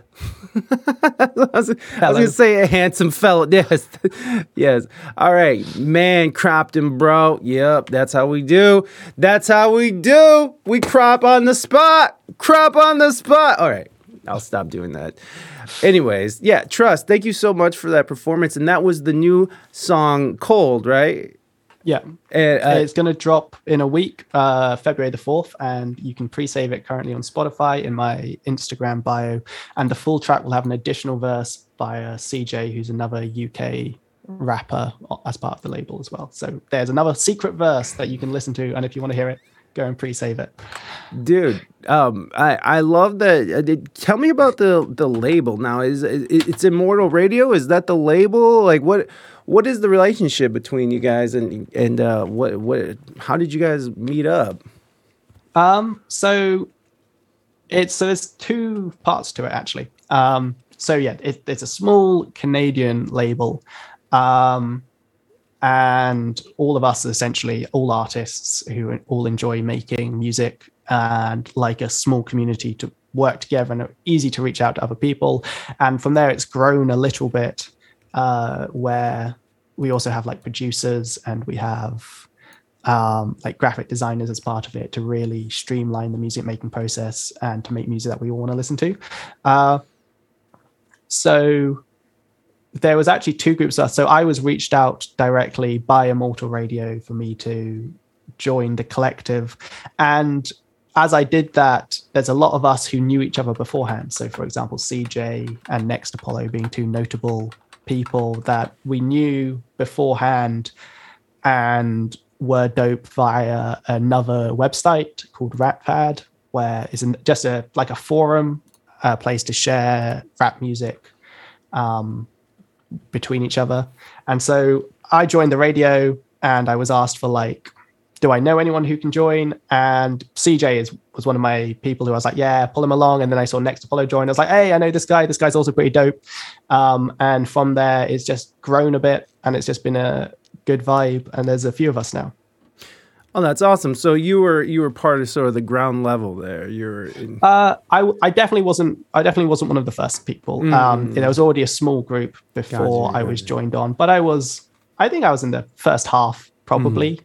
I was, I was gonna say a handsome fellow. Yes, yes. All right, man, cropped him, bro. Yep, that's how we do. That's how we do. We crop on the spot. Crop on the spot. All right, I'll stop doing that. Anyways, yeah, Trusk. Thank you so much for that performance, and that was the new song "Cold," right? Yeah. And, uh, it's going to drop in a week, uh, February the 4th, and you can pre save it currently on Spotify in my Instagram bio. And the full track will have an additional verse by uh, CJ, who's another UK rapper as part of the label as well. So there's another secret verse that you can listen to. And if you want to hear it, go and pre save it. dude um i i love that uh, did- tell me about the the label. Now is it, it's immortal radio? Is that the label? Like what what is the relationship between you guys and and uh what what how did you guys meet up? Um, so it's so there's two parts to it actually. Um, so yeah, it, it's a small Canadian label, um, and all of us essentially all artists who all enjoy making music and like a small community to work together and easy to reach out to other people. And from there, it's grown a little bit uh, where we also have like producers and we have um, like graphic designers as part of it to really streamline the music making process and to make music that we all want to listen to. Uh, so there was actually two groups of us. So I was reached out directly by Immortal Radio for me to join the collective. And as I did that, there's a lot of us who knew each other beforehand. So, for example, CJ and Next Apollo being two notable people that we knew beforehand and were dope via another website called RapPad, where an, just a like a forum, a place to share rap music um, between each other. And so I joined the radio, and I was asked for like, do I know anyone who can join? And CJ is was one of my people who I was like, yeah, pull him along. And then I saw Next Apollo join. I was like, hey, I know this guy. This guy's also pretty dope. Um, and from there, it's just grown a bit, and it's just been a good vibe. And there's a few of us now. Oh that's awesome so you were you were part of sort of the ground level there you're in, Uh, I, I definitely wasn't. I definitely wasn't one of the first people. Um, there was already a small group before Gotcha, I was joined on, but I was. I think I was in the first half probably,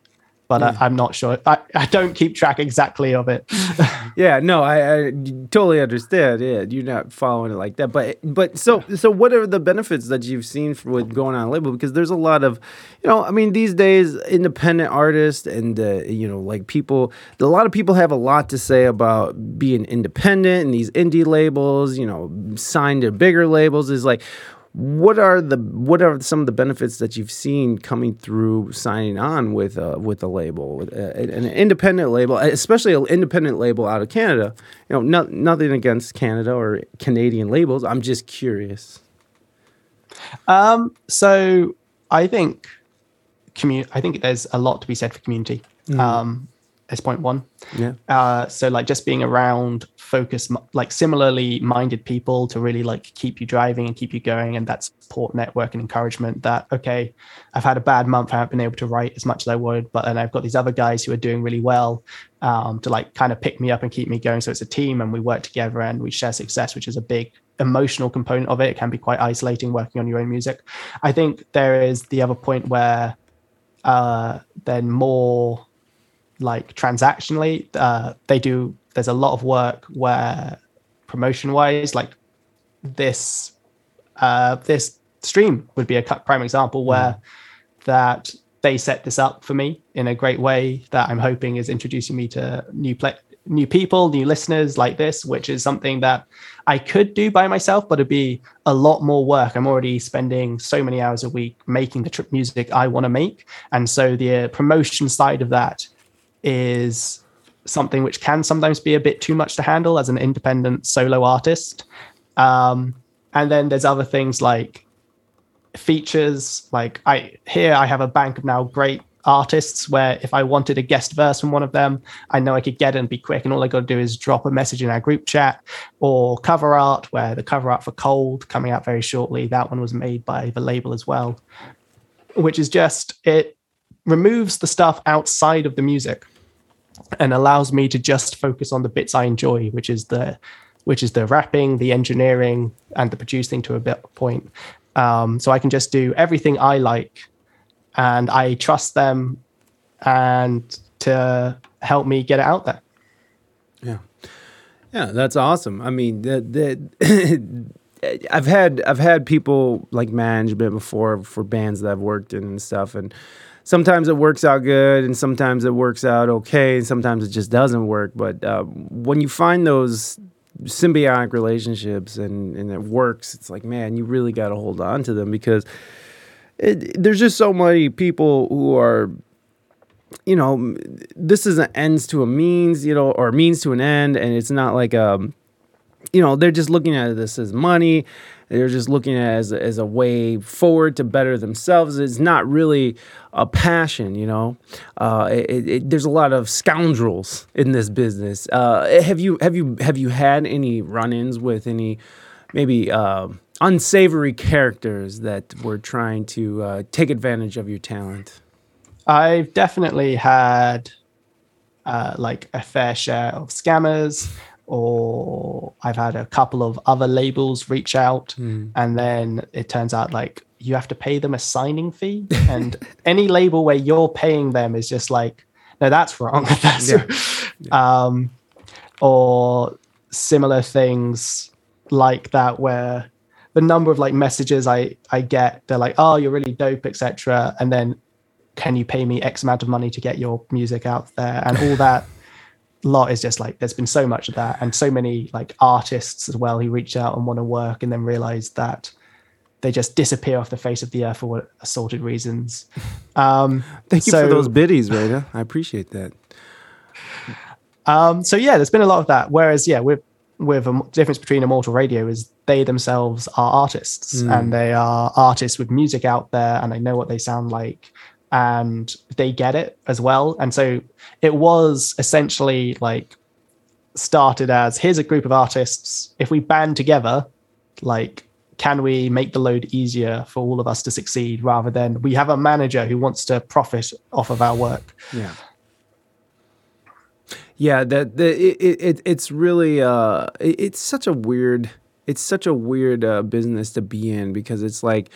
but I, I'm not sure. I, I don't keep track exactly of it. yeah no I, I totally understand. Yeah you're not following it like that. But but so so what are the benefits that you've seen for, with going on a label? Because there's a lot of you know i mean these days independent artists and uh, you know like people a lot of people have a lot to say about being independent and these indie labels you know signed to bigger labels. Is like what are the what are some of the benefits that you've seen coming through signing on with uh, with a label with uh, an an independent label especially an independent label out of Canada? You know no, nothing against Canada or Canadian labels. I'm just curious. Um, so I think commu- I think there's a lot to be said for community. Um, as point one. Yeah. Uh, so like just being around focus like similarly minded people to really like keep you driving and keep you going and that support network and encouragement that okay i've had a bad month i haven't been able to write as much as i would but then i've got these other guys who are doing really well um, to like kind of pick me up and keep me going so it's a team and we work together and we share success which is a big emotional component of it it can be quite isolating working on your own music i think there is the other point where uh, then more like transactionally uh, they do there's a lot of work where promotion wise like this uh, this stream would be a prime example where that they set this up for me in a great way that i'm hoping is introducing me to new play new people new listeners like this which is something that i could do by myself but it'd be a lot more work. I'm already spending so many hours a week making the trip music i want to make. And so the uh, promotion side of that is something which can sometimes be a bit too much to handle as an independent solo artist. Um, and then there's other things like features. Like I here I have a bank of now great artists where if I wanted a guest verse from one of them, I know I could get it and be quick. And all I got to do is drop a message in our group chat or cover art, where the cover art for Cold coming out very shortly. That one was made by the label as well, which is just it removes the stuff outside of the music and allows me to just focus on the bits I enjoy, which is the which is the rapping, the engineering, and the producing to a bit point. Um, so I can just do everything I like, and I trust them, and to help me get it out there. Yeah, yeah, that's awesome. I mean, I've had I've had people like management before for bands that I've worked in and stuff, and sometimes it works out good and sometimes it works out okay and sometimes it just doesn't work. But uh, when you find those symbiotic relationships and, and it works it's like man you really got to hold on to them because it, there's just so many people who are you know this is an ends to a means you know or means to an end. And it's not like um you know they're just looking at this as money they're just looking at as as a way forward to better themselves. It's not really a passion, you know. Uh, it, it, there's a lot of scoundrels in this business. Uh, have you have you have you had any run-ins with any maybe uh, unsavory characters that were trying to uh, take advantage of your talent? I've definitely had uh, like a fair share of scammers or I've had a couple of other labels reach out, mm. and then it turns out like you have to pay them a signing fee, and any label where you're paying them is just like, no, that's wrong. that's yeah. yeah. Um, or similar things like that where the number of like messages I I get, they're like, oh, you're really dope, etc. And then can you pay me X amount of money to get your music out there and all that lot is just like there's been so much of that and so many like artists as well who reach out and want to work and then realize that they just disappear off the face of the earth for assorted reasons um thank you for those biddies Rita. i appreciate that um so yeah there's been a lot of that whereas yeah with with a difference between immortal radio is they themselves are artists mm. and they are artists with music out there and they know what they sound like and they get it as well. And so it was essentially like started as here's a group of artists. If we band together, like, can we make the load easier for all of us to succeed rather than we have a manager who wants to profit off of our work? Yeah. Yeah, that the, it, it it's really uh it's such a weird it's such a weird uh, business to be in because it's like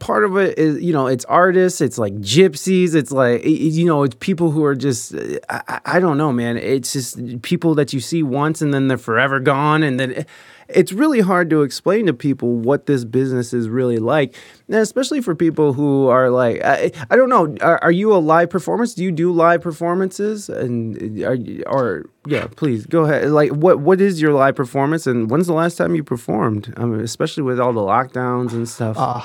part of it is you know it's artists it's like gypsies it's like you know it's people who are just uh, I, I, don't know man. It's just people that you see once and then they're forever gone and then eh, it's really hard to explain to people what this business is really like and especially for people who are like i, I don't know are, are, you a live performance? Do you do live performances? And eh, are or yeah please go ahead. Like what what is your live performance and when's the last time you performed? I mean, especially with all the lockdowns and stuff. Uh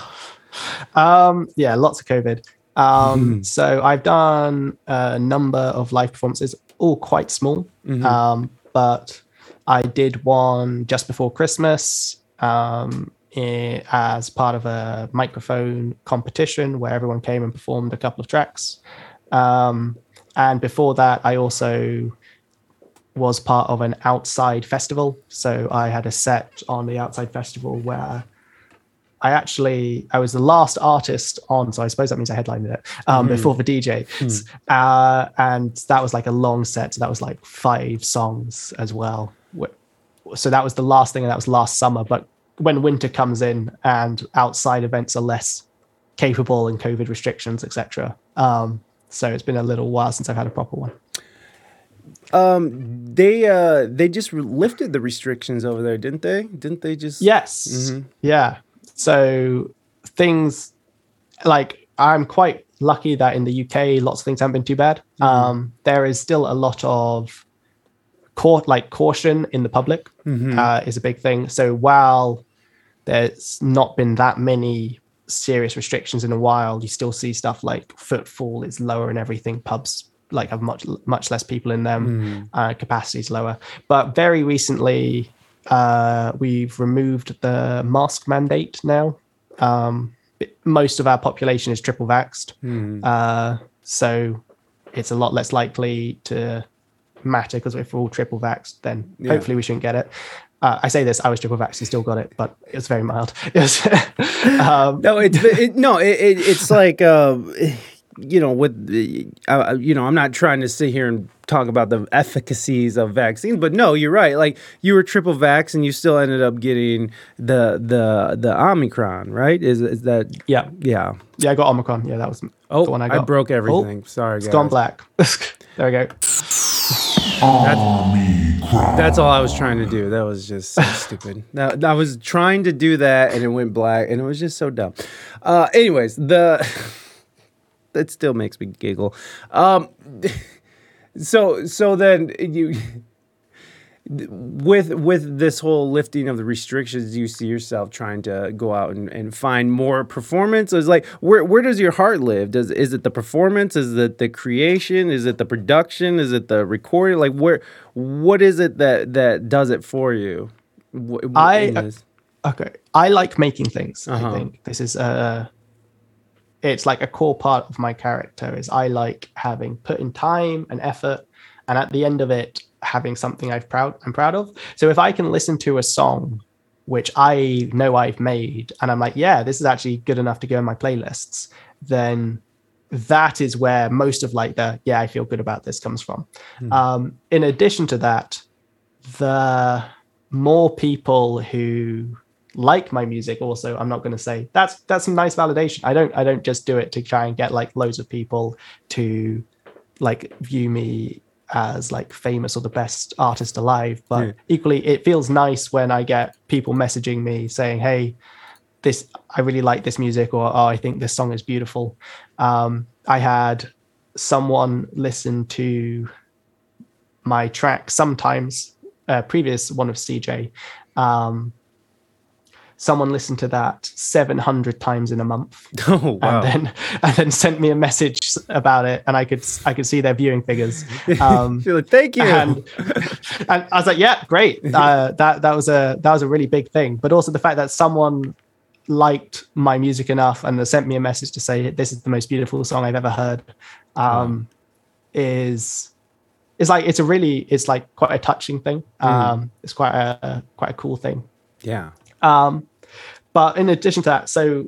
um, yeah, lots of COVID. Um, mm. So I've done a number of live performances, all quite small. Mm-hmm. Um, but I did one just before Christmas um, i- as part of a microphone competition where everyone came and performed a couple of tracks. Um, and before that, I also was part of an outside festival. So I had a set on the outside festival where I actually I was the last artist on, so I suppose that means I headlined it um, before the DJ, uh, and that was like a long set. So that was like five songs as well. So that was the last thing, and that was last summer. But when winter comes in and outside events are less capable and COVID restrictions, etc. Um, so it's been a little while since I've had a proper one. Um, they uh they just lifted the restrictions over there, didn't they? Didn't they just? Yes. Yeah. So things like I'm quite lucky that in the UK lots of things haven't been too bad. Um, there is still a lot of court like caution in the public uh, is a big thing. So while there's not been that many serious restrictions in a while, you still see stuff like footfall is lower and everything. Pubs like have much much less people in them. Uh, capacity is lower. But very recently, uh, we've removed the mask mandate now. Um, most of our population is triple vaxxed, uh, so it's a lot less likely to matter because if we're all triple vaxxed, then Yeah. hopefully we shouldn't get it. Uh, I say this, I was triple vaxxed and still got it, but it was very mild. Um, No, it, it no, it, it it's like uh, you know, with the, uh, you know, I'm not trying to sit here and talk about the efficacies of vaccines, but no, you're right. Like you were triple vax and you still ended up getting the the the Omicron, right? Is is that? yeah, Yeah. yeah, I got Omicron. Yeah, that was Oh, the one I I, got. broke Oh, everything. Sorry, guys. it's gone black. there we go. That's all I was trying to do. That was just so stupid. That, I was trying to do that and it went black and it was just so dumb. Uh, anyways, the that still makes me giggle. Um, so so then you with with this whole lifting of the restrictions, do you see yourself trying to go out and, and find more performance? Is like where where does your heart live? Does is it the performance? Is it the creation? Is it the production? Is it the recording? Like where what is it that that does it for you? Wh- wh- I- Okay, I like making things. Uh-huh. I think this is uh it's like a core part of my character is I like having put in time and effort, and at the end of it, having something I've proud I'm proud of. So if I can listen to a song which I know I've made, and I'm like, yeah, this is actually good enough to go in my playlists, then that is where most of like the yeah, I feel good about this comes from. Um, in addition to that, the more people who like my music also i'm not going to say that's that's some nice validation i don't i don't just do it to try and get like loads of people to like view me as like famous or the best artist alive but Yeah. equally it feels nice when i get people messaging me saying hey this i really like this music or oh i think this song is beautiful um i had someone listen to my track sometimes uh, previous one of cj um someone listened to that 700 times in a month Oh wow. and then and then sent me a message about it and i could i could see their viewing figures um like, Thank you. and, and I was like, yeah, great. Uh, that that was a that was a really big thing. But also the fact that someone liked my music enough and sent me a message to say this is the most beautiful song I've ever heard, um, is is like it's a really it's like quite a touching thing. Um, It's quite a, a quite a cool thing. yeah. Um, but in addition to that, so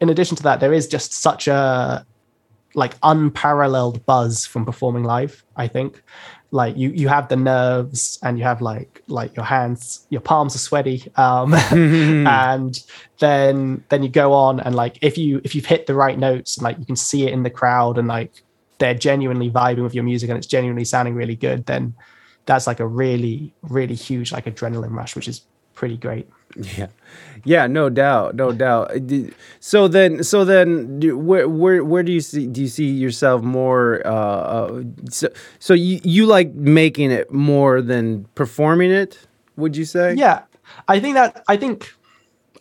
in addition to that, there is just such a like unparalleled buzz from performing live. I think, like you you have the nerves and you have like like your hands, your palms are sweaty, um, and then then you go on and like if you if you've hit the right notes and like you can see it in the crowd and like they're genuinely vibing with your music and it's genuinely sounding really good, then that's like a really really huge like adrenaline rush, which is pretty great. Yeah, yeah, no doubt, no doubt. Uh, So then, so then, where where where do you see do you see yourself more? Uh, uh, so so you you like making it more than performing it? Would you say? Yeah, I think that I think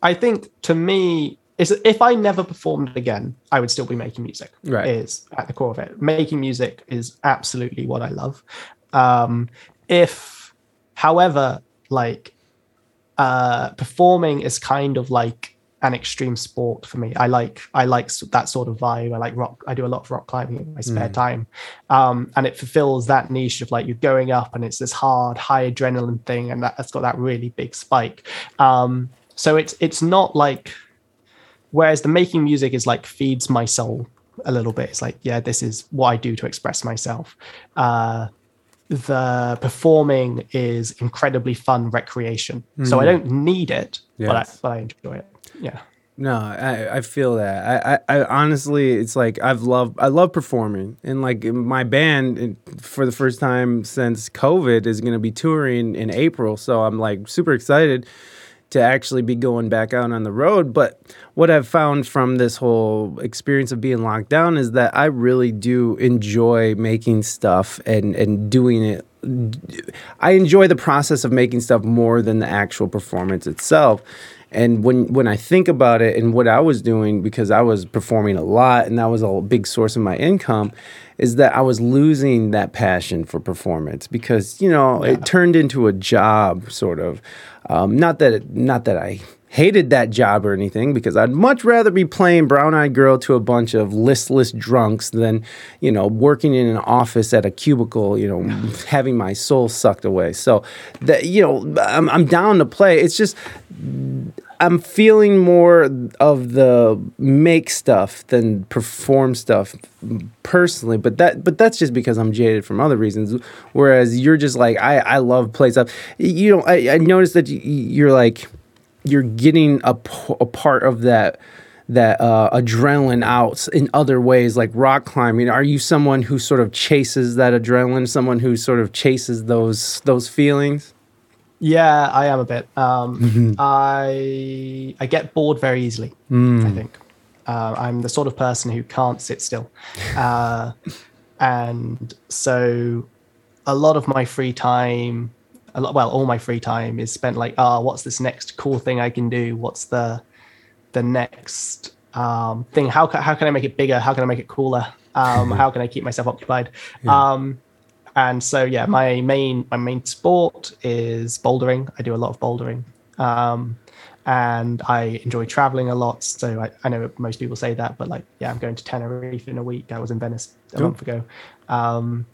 I think to me is if I never performed again, I would still be making music. Right. Is at the core of it. Making music is absolutely what I love. Um, if, however, like uh, performing is kind of like an extreme sport for me. I like I like that sort of vibe. I like rock. I do a lot of rock climbing in my spare time, um, and it fulfills that niche of like you're going up and it's this hard, high adrenaline thing, and that, that's got that really big spike. Um, so it's it's not like whereas the making music is like feeds my soul a little bit. It's like yeah, this is what I do to express myself. Uh, the performing is incredibly fun recreation. So I hmm. don't need it, but I, but I enjoy it. Yeah. No, I, I feel that. I, I, I honestly, it's like I've loved, I love performing, and like my band for the first time since COVID is going to be touring in April, so I'm like super excited to actually be going back out on the road. But what I've found from this whole experience of being locked down is that I really do enjoy making stuff and and doing it I enjoy the process of making stuff more than the actual performance itself. And when when I think about it and what I was doing because I was performing a lot and that was a big source of my income is that I was losing that passion for performance because you know it turned into a job sort of um, not that it, not that I hated that job or anything because I'd much rather be playing Brown Eyed Girl to a bunch of listless drunks than, you know, working in an office at a cubicle, you know, having my soul sucked away. So that, you know, I'm, I'm down to play. It's just, I'm feeling more of the make stuff than perform stuff personally, but that but that's just because I'm jaded from other reasons. Whereas you're just like I I love play stuff. You know I, I noticed that you, you're like you're getting a part of that that uh, adrenaline out in other ways like rock climbing are you someone who sort of chases that adrenaline someone who sort of chases those those feelings Yeah, I am a bit. Um, Mm-hmm. I I get bored very easily. Mm. I think uh, I'm the sort of person who can't sit still, uh, and so a lot of my free time, a lot, well, all my free time is spent like, ah, what's this next cool thing I can do? What's the the next um, thing? How can how can I make it bigger? How can I make it cooler? Um, how can I keep myself occupied? Um, and so yeah my main my main sport is bouldering. I do a lot of bouldering. Um and i enjoy traveling a lot. So I, I know most people say that but like yeah i'm going to tenerife in a week. I was in venice a Cool. month ago. Um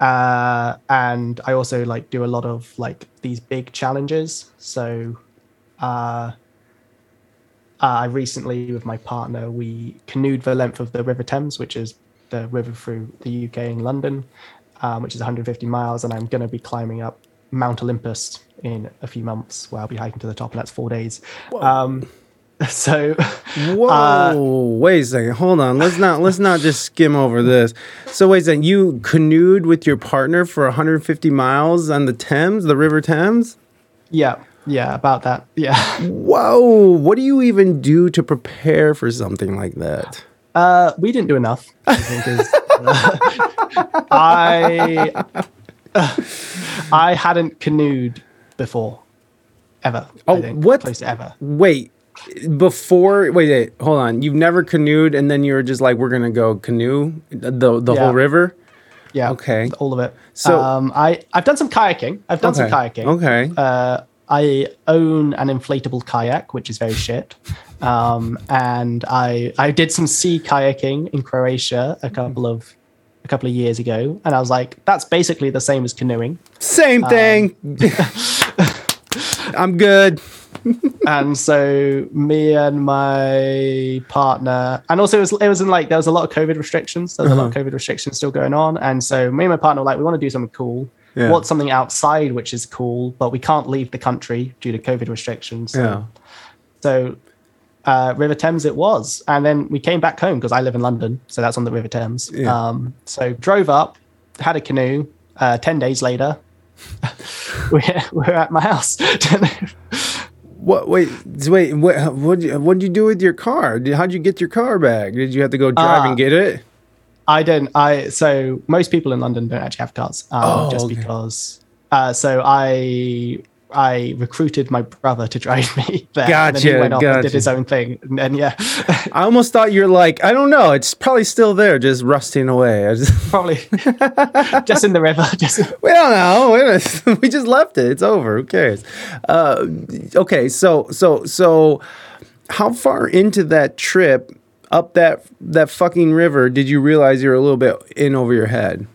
uh and i also like do a lot of like these big challenges. So uh uh, I recently, with my partner, we canoed the length of the River Thames, which is the river through the UK in London, um, which is 150 miles, and I'm going to be climbing up Mount Olympus in a few months, where I'll be hiking to the top, and that's four days. Um, so, Whoa! Uh, wait a second. Hold on. Let's not let's not just skim over this. So wait a second. You canoed with your partner for 150 miles on the Thames, the River Thames. yeah, yeah, about that. Yeah. Whoa! What do you even do to prepare for something like that? Uh, we didn't do enough. I think is, I I hadn't canoed before, ever. Oh, what? To ever. Wait, before wait, wait, hold on. You've never canoed, and then you were just like, "We're gonna go canoe the the Yeah. whole river." Yeah. Okay. All of it. So- So um, I I've done some kayaking. I've done some kayaking. Okay. Uh, I own an inflatable kayak, which is very shit. Um, and I I did some sea kayaking in Croatia a couple of a couple of years ago, and I was like, that's basically the same as canoeing. Same thing. I'm good. and so me and my partner, and also it was it was in like there was a lot of COVID restrictions. There was a lot of COVID restrictions still going on, and so me and my partner were like, we want to do something cool. Yeah. What's something outside which is cool, but we can't leave the country due to COVID restrictions. So, Yeah. so uh, River Thames it was, and then we came back home because I live in London, so that's on the River Thames. Yeah. Um, so drove up, had a canoe. Uh, Ten days later, we're, we're at my house. What? Wait, wait. What? What? Did you do with your car? How'd you get your car back? Did you have to go drive Uh, and get it? I don't. I so most people in London don't actually have cars, um, Oh, just okay. because. Uh, so I I recruited my brother to drive me there. and then he Gotcha, went off and gotcha. did his own thing. And then yeah, I almost thought you're like, I don't know, it's probably still there, just rusting away. I just, probably just in the river. Just we don't know. We- We just left it. It's over. Who cares? Uh, okay, so so so, how far into that trip up that that fucking river did you realize you were a little bit in over your head?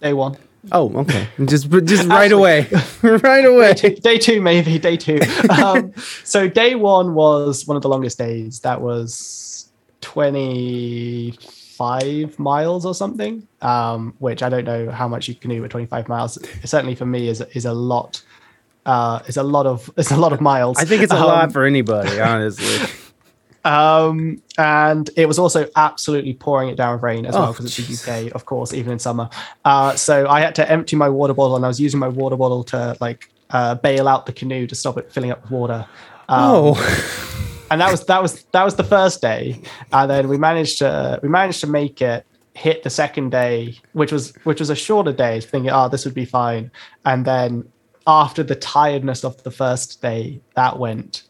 day one. Oh, okay. Just just right away, right away. day two maybe day two um, so day one was one of the longest days that was 25 miles or something um, which i don't know how much you can do at 25 miles certainly for me is is a lot uh, is a lot of is a lot of miles I think it's a Um, lot for anybody, honestly. Um, and it was also absolutely pouring it down with rain as well Oh, because it's the UK, of course, even in summer. Uh, so I had to empty my water bottle, and I was using my water bottle to like uh, bail out the canoe to stop it filling up with water. Um, oh, and that was that was that was the first day, and then we managed to we managed to make it hit the second day, which was which was a shorter day, thinking, oh, this would be fine, and then after the tiredness of the first day, that went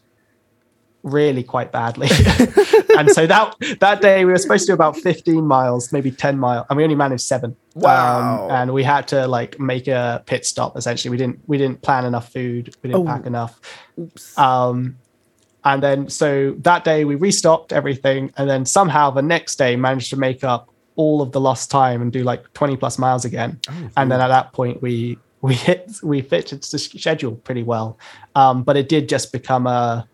really quite badly. and so that that day we were supposed to do about 15 miles, maybe 10 miles, and we only managed seven. Wow. Um, and we had to like make a pit stop essentially. We didn't we didn't plan enough food, we didn't Oh. pack enough. Um and then so that day we restocked everything, and then somehow the next day managed to make up all of the lost time and do like 20 plus miles again. and then at that point we we hit we fit into the schedule pretty well. Um, but it did just become a,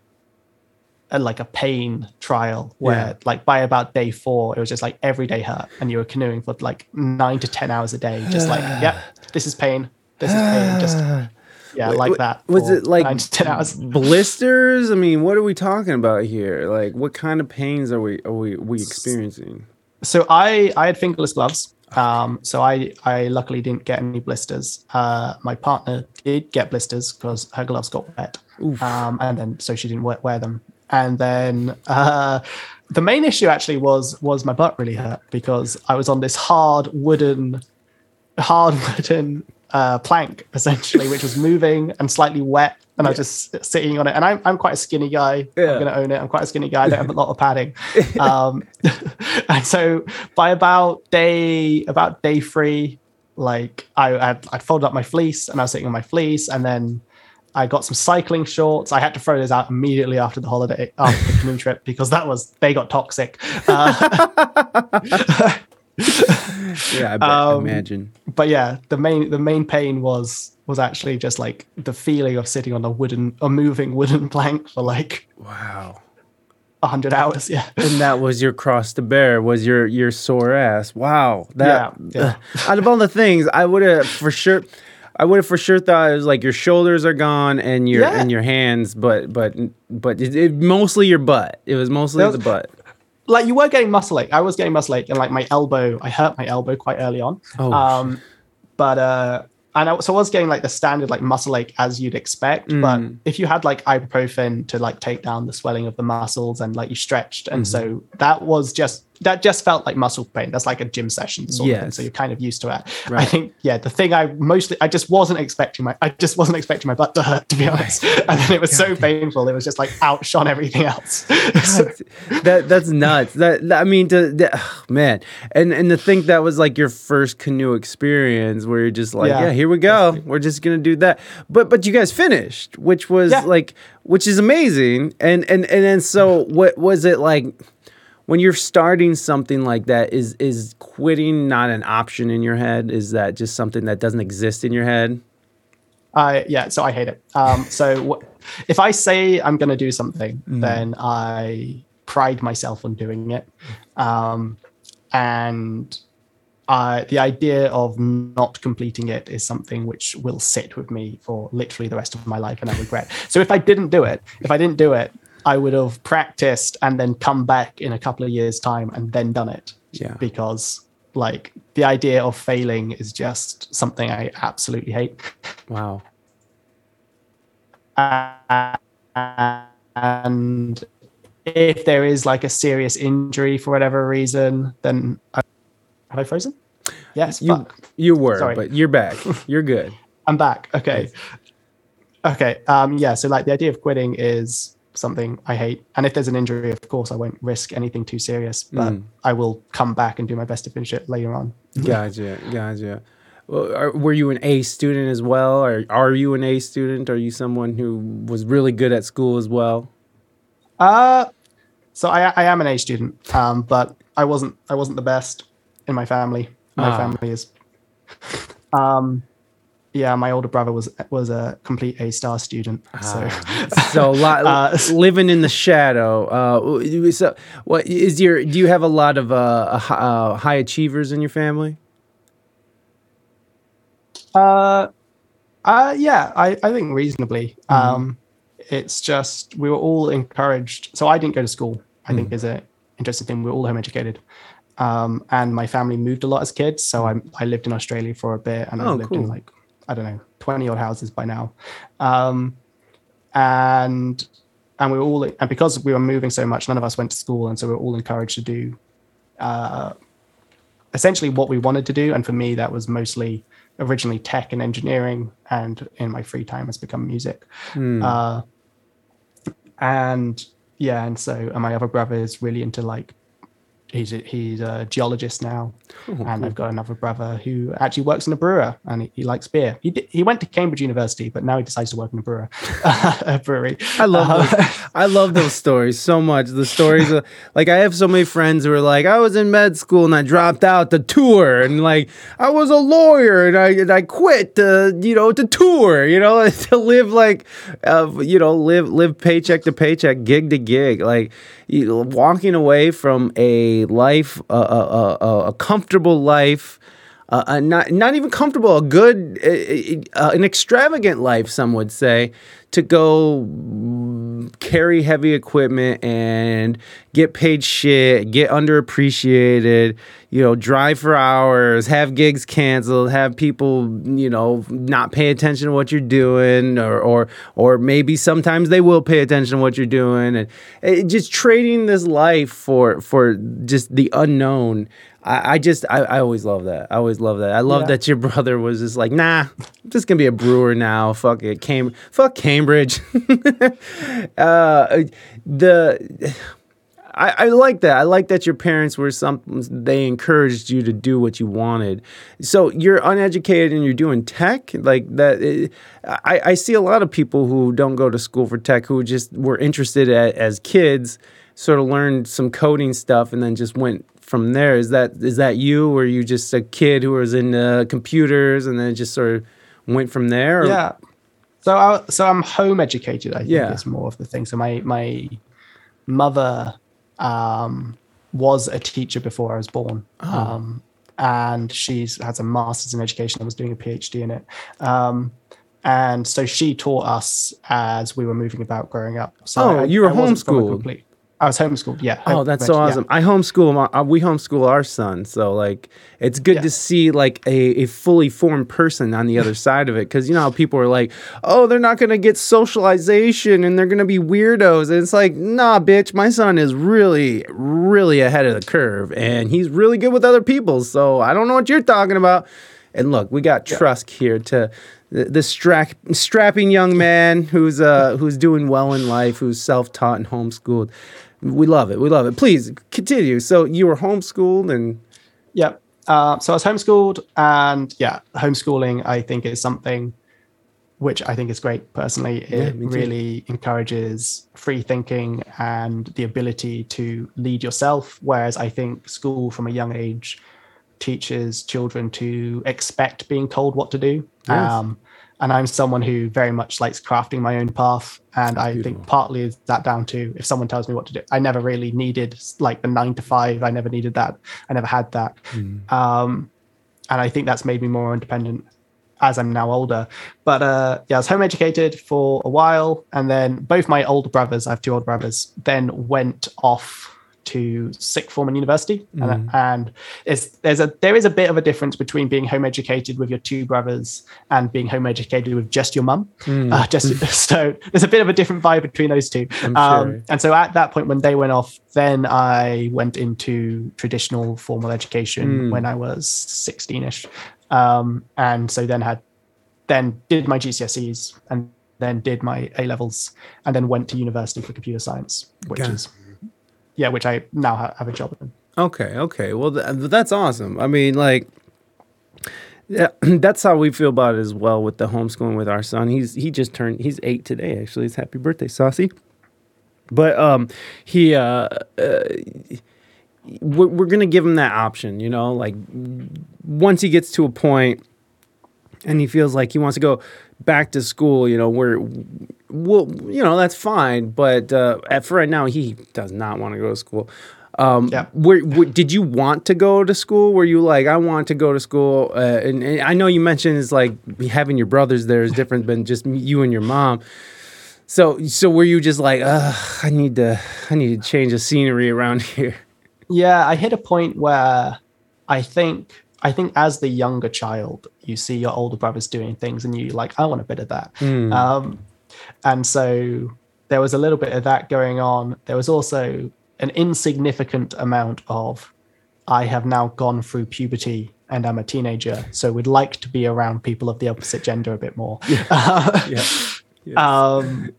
a like a pain trial where Yeah. like by about day four it was just like every day hurt and you were canoeing for like nine to ten hours a day just like yep this is pain this is pain just yeah Wait, like that was it like nine to ten hours blisters? I mean, what are we talking about here? Like, what kind of pains are we are we we experiencing? so I I had fingerless gloves. Um, so I I luckily didn't get any blisters. Uh, my partner did get blisters because her gloves got wet, um, and then so she didn't wear, wear them. And then uh, the main issue actually was was my butt really hurt because I was on this hard wooden hard wooden uh, plank essentially, which was moving and slightly wet. And I was just sitting on it. And I'm, I'm quite a skinny guy. Yeah. I'm going to own it. I'm quite a skinny guy. I don't have a lot of padding. Um, and so by about day, about day three, like I, I'd, I'd folded up my fleece and I was sitting on my fleece. And then I got some cycling shorts. I had to throw those out immediately after the holiday, after the canoe trip, because that was, they got toxic. Uh, Yeah, I bet, Um, imagine. but yeah, the main the main pain was was actually just like the feeling of sitting on a wooden a moving wooden plank for like Wow. a hundred hours. Yeah. And that was your cross to bear. Was your your sore ass? Wow. That Yeah, out of all the things, I would have for sure. I would have for sure thought it was like your shoulders are gone and your Yeah. and your hands, but but but it, it, mostly your butt. It was mostly was- the butt. Like you were getting muscle ache. I was getting muscle ache and like my elbow, I hurt my elbow quite early on. Oh, Um but uh and I, so I was getting like the standard like muscle ache as you'd expect. But Mm. if you had like ibuprofen to like take down the swelling of the muscles and like you stretched, and so Mm-hmm. that was just that just felt like muscle pain. That's like a gym session sort of thing. So you're kind of used to it. I think yeah, the thing I mostly I just wasn't expecting my I just wasn't expecting my butt to hurt to be honest. And then it was so painful. It was just like outshone everything else. So- that that's nuts. That, that- I mean, to, that, ugh, man, and and to think that was like your first canoe experience, where you're just like, yeah, Yeah. here we go, we're just gonna do that. But but you guys finished, which was Yeah. like, which is amazing. And and and then so what was it like? When you're starting something like that, is is quitting not an option in your head? Is that just something that doesn't exist in your head? I yeah, so I hate it. Um, so wh- if I say I'm going to do something, Mm. then I pride myself on doing it, um, and I, the idea of not completing it is something which will sit with me for literally the rest of my life, and I regret. So if I didn't do it, if I didn't do it, I would have practiced and then come back in a couple of years' time and then done it Yeah. because like the idea of failing is just something I absolutely hate. Wow. and if there is like a serious injury for whatever reason, then I, have I frozen? Yes, You fuck. you were, Sorry. but you're back. You're good. I'm back. Okay. Okay. Um, yeah. So like the idea of quitting is something I hate. And if there's an injury, of course, I won't risk anything too serious, but Mm. I will come back and do my best to finish it later on. Gotcha, gotcha. Well, are, were you an A student as well, or are you an A student? Are you someone who was really good at school as well? Uh, so I, I am an A student, um, but I wasn't I wasn't the best in my family. My Ah. family is. Um, yeah, my older brother was was a complete A star student. So So li- Uh, living in the shadow. Uh, so what is your? Do you have a lot of uh, uh, high achievers in your family? Uh, uh, yeah, I, I think reasonably. Um, it's just we were all encouraged. So I didn't go to school. I think is a interesting thing. We're all home educated, um, and my family moved a lot as kids. So I I lived in Australia for a bit, and I Oh, lived cool. in like I don't know twenty odd houses by now, um, and and we were all and because we were moving so much, none of us went to school, and so we were all encouraged to do uh, essentially what we wanted to do. And for me, that was mostly originally tech and engineering, and in my free time has become music. Hmm. Uh, and yeah, and so and my other brother is really into like he's a, he's a geologist now, and I've got another brother who actually works in a brewer and he, he likes beer. He he went to Cambridge University, but now he decides to work in a brewer, a brewery. I love Uh, those. I love those stories so much. The stories of like I have so many friends who are like, I was in med school and I dropped out to tour, and like I was a lawyer and I and I quit to you know to tour, you know, to live like, uh, you know, live live paycheck to paycheck, gig to gig, like you know, walking away from a life, uh, uh, uh, a comfortable life uh, uh, not not even comfortable, a good, uh, uh, an extravagant life, some would say, to go carry heavy equipment and get paid shit, get underappreciated, you know, drive for hours, have gigs canceled, have people, you know, not pay attention to what you're doing, or or or maybe sometimes they will pay attention to what you're doing, and uh, just trading this life for for just the unknown. I, I just I, I always love that. I always love that. I love Yeah. that your brother was just like, nah, I'm just gonna be a brewer now. Fuck it, Cam, fuck Cambridge. uh, the I, I like that. I like that your parents were some. They encouraged you to do what you wanted. So you're uneducated and you're doing tech like that. eh, I, I see a lot of people who don't go to school for tech who just were interested a as kids, sort of learned some coding stuff and then just went from there. Is that is that you, or you just a kid who was in uh, computers and then just sort of went from there? or- yeah. So I so I'm home educated. I think Yeah. is more of the thing. So my my mother um, was a teacher before I was born, Oh. um, and she's has a master's in education. I was doing a PhD in it. Um, and so she taught us as we were moving about growing up. So Oh, I- you were I wasn't from a homeschooled. I was homeschooled. Yeah. Oh, that's so yeah. awesome! I homeschool. My, uh, we homeschool our son, so like it's good to see like a, a fully formed person on the other side of it. Because you know how people are like, oh, they're not gonna get socialization and they're gonna be weirdos. And it's like, nah, bitch, my son is really, really ahead of the curve, and he's really good with other people. So I don't know what you're talking about. And look, we got Trusk here to the, strapping young man who's uh who's doing well in life, who's self-taught and homeschooled. We love it. We love it. Please continue. So you were homeschooled and Yeah. Uh, so I was homeschooled, and yeah, homeschooling I think is something which I think is great personally. It too. really encourages free thinking and the ability to lead yourself. Whereas I think school from a young age teaches children to expect being told what to do. Yes. Um, and I'm someone who very much likes crafting my own path. And I Beautiful. think partly is that down to if someone tells me what to do. I never really needed like the nine to five. I never needed that. I never had that. Um, and I think that's made me more independent as I'm now older. But uh, yeah, I was home educated for a while, and then both my older brothers, I have two older brothers, then went off to sixth form in university, and, and it's, there's a there is a bit of a difference between being home educated with your two brothers and being home educated with just your mum. Uh, just so there's a bit of a different vibe between those two. Um, sure. and so at that point, when they went off, then I went into traditional formal education Mm. when I was 16ish. Um, and so then had then did my GCSEs and then did my A levels, and then went to university for computer science, which Okay. is yeah, which I now ha- have a job in. Okay, okay. Well, th- that's awesome. I mean, like, yeah, that's how we feel about it as well with the homeschooling with our son. He's he just turned he's eight today. Actually, it's happy birthday, Saucy. But um, he uh, uh we're, we're gonna give him that option. You know, like once he gets to a point and he feels like he wants to go back to school, you know, we're well, you know, that's fine. But uh, at, for right now, he does not want to go to school. Um, Yeah. where, where- did you want to go to school? Were you like, I want to go to school? Uh, and, and I know you mentioned it's like having your brothers there is different than just you and your mom. So, so were you just like, Ugh, I need to, I need to change the scenery around here? Yeah, I hit a point where I think I think as the younger child, you see your older brothers doing things, and you like, I want a bit of that. Um, and so there was a little bit of that going on. There was also an insignificant amount of I have now gone through puberty and I'm a teenager, so would like to be around people of the opposite gender a bit more. Yeah. um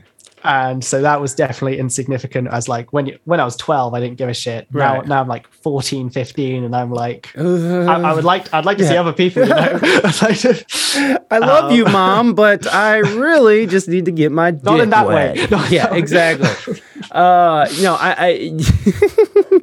and so that was definitely insignificant as like when you, when i was 12 i didn't give a shit now Right. now i'm like 14 15 and i'm like Uh, I, I would like i'd like to see other people you know I'd like to- I love you, Um, mom, but I really just need to get my Not in that way. Not yeah, that way. exactly. uh, you know, I,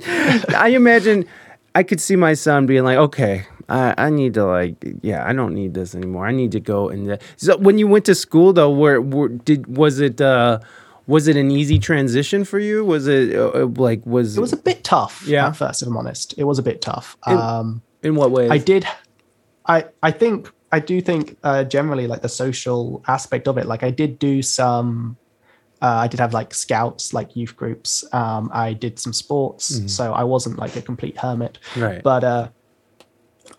I, I imagine I could see my son being like, okay. I, I need to like yeah I don't need this anymore. I need to go and so when you went to school though where, where did was it uh was it an easy transition for you? Was it uh, uh, like was it was a bit tough Yeah. at first if i'm honest. It was a bit tough. It- um in what way? I did i i think i do think uh generally like the social aspect of it. Like i did do some uh, I did have like scouts, like youth groups. Um, I did some sports, so I wasn't like a complete hermit. right. But uh,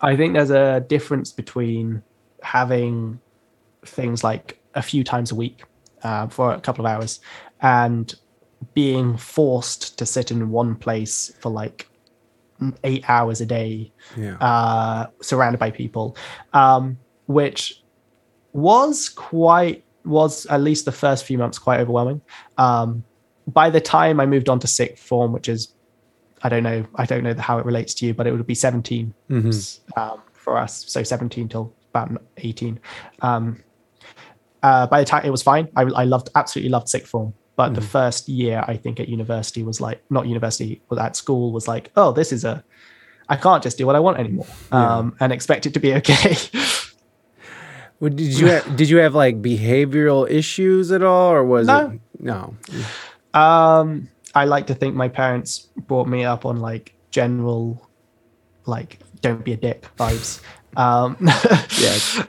I think there's a difference between having things like a few times a week uh, for a couple of hours and being forced to sit in one place for like eight hours a day yeah uh, surrounded by people, um, which was quite was at least the first few months quite overwhelming. Um, by the time I moved on to sixth form, which is I don't know I don't know how it relates to you, but it would be 17 um, for us, so 17 till about 18. Um, uh, by the time it was fine, I, I loved absolutely loved sixth form. But the first year, I think at university was like not university, but at school was like, oh, this is a I can't just do what I want anymore um, and expect it to be okay. Well, did you have, did you have like behavioral issues at all, or was No. it no? um, I like to think my parents brought me up on like general, like don't be a dick vibes. Um, Yeah,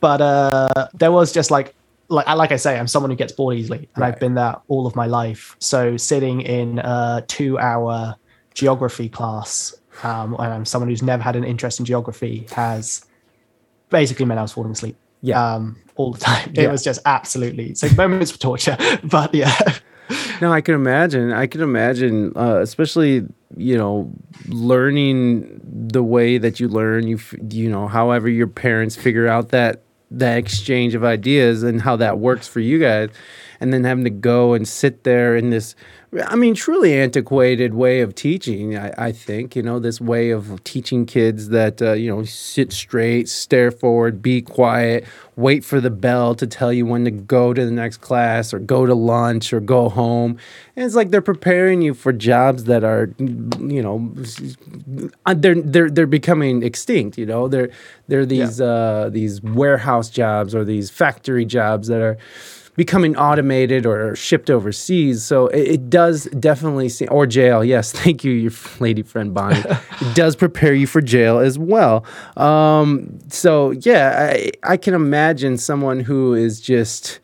but uh, there was just like like like I say, I'm someone who gets bored easily, and Right. I've been that all of my life. So sitting in a two-hour geography class, um, and I'm someone who's never had an interest in geography, has basically meant I was falling asleep. Yeah. Um, all the time. It Yeah. was just absolutely so moments of torture. But yeah. No, I can imagine. I can imagine, uh, especially you know, learning the way that you learn. You f- you know, however your parents figure out that that exchange of ideas and how that works for you guys, and then having to go and sit there in this. I mean, truly antiquated way of teaching. I, I think you know this way of teaching kids that uh, you know sit straight, stare forward, be quiet, wait for the bell to tell you when to go to the next class or go to lunch or go home. And it's like they're preparing you for jobs that are, you know, uh, they're they're they're becoming extinct. You know, they're they're these uh, these warehouse jobs or these factory jobs that are becoming automated or shipped overseas. So it, it does definitely seem, or jail. Yes, thank you, your lady friend Bonnie. it does prepare you for jail as well. Um, so yeah, I, I can imagine someone who is just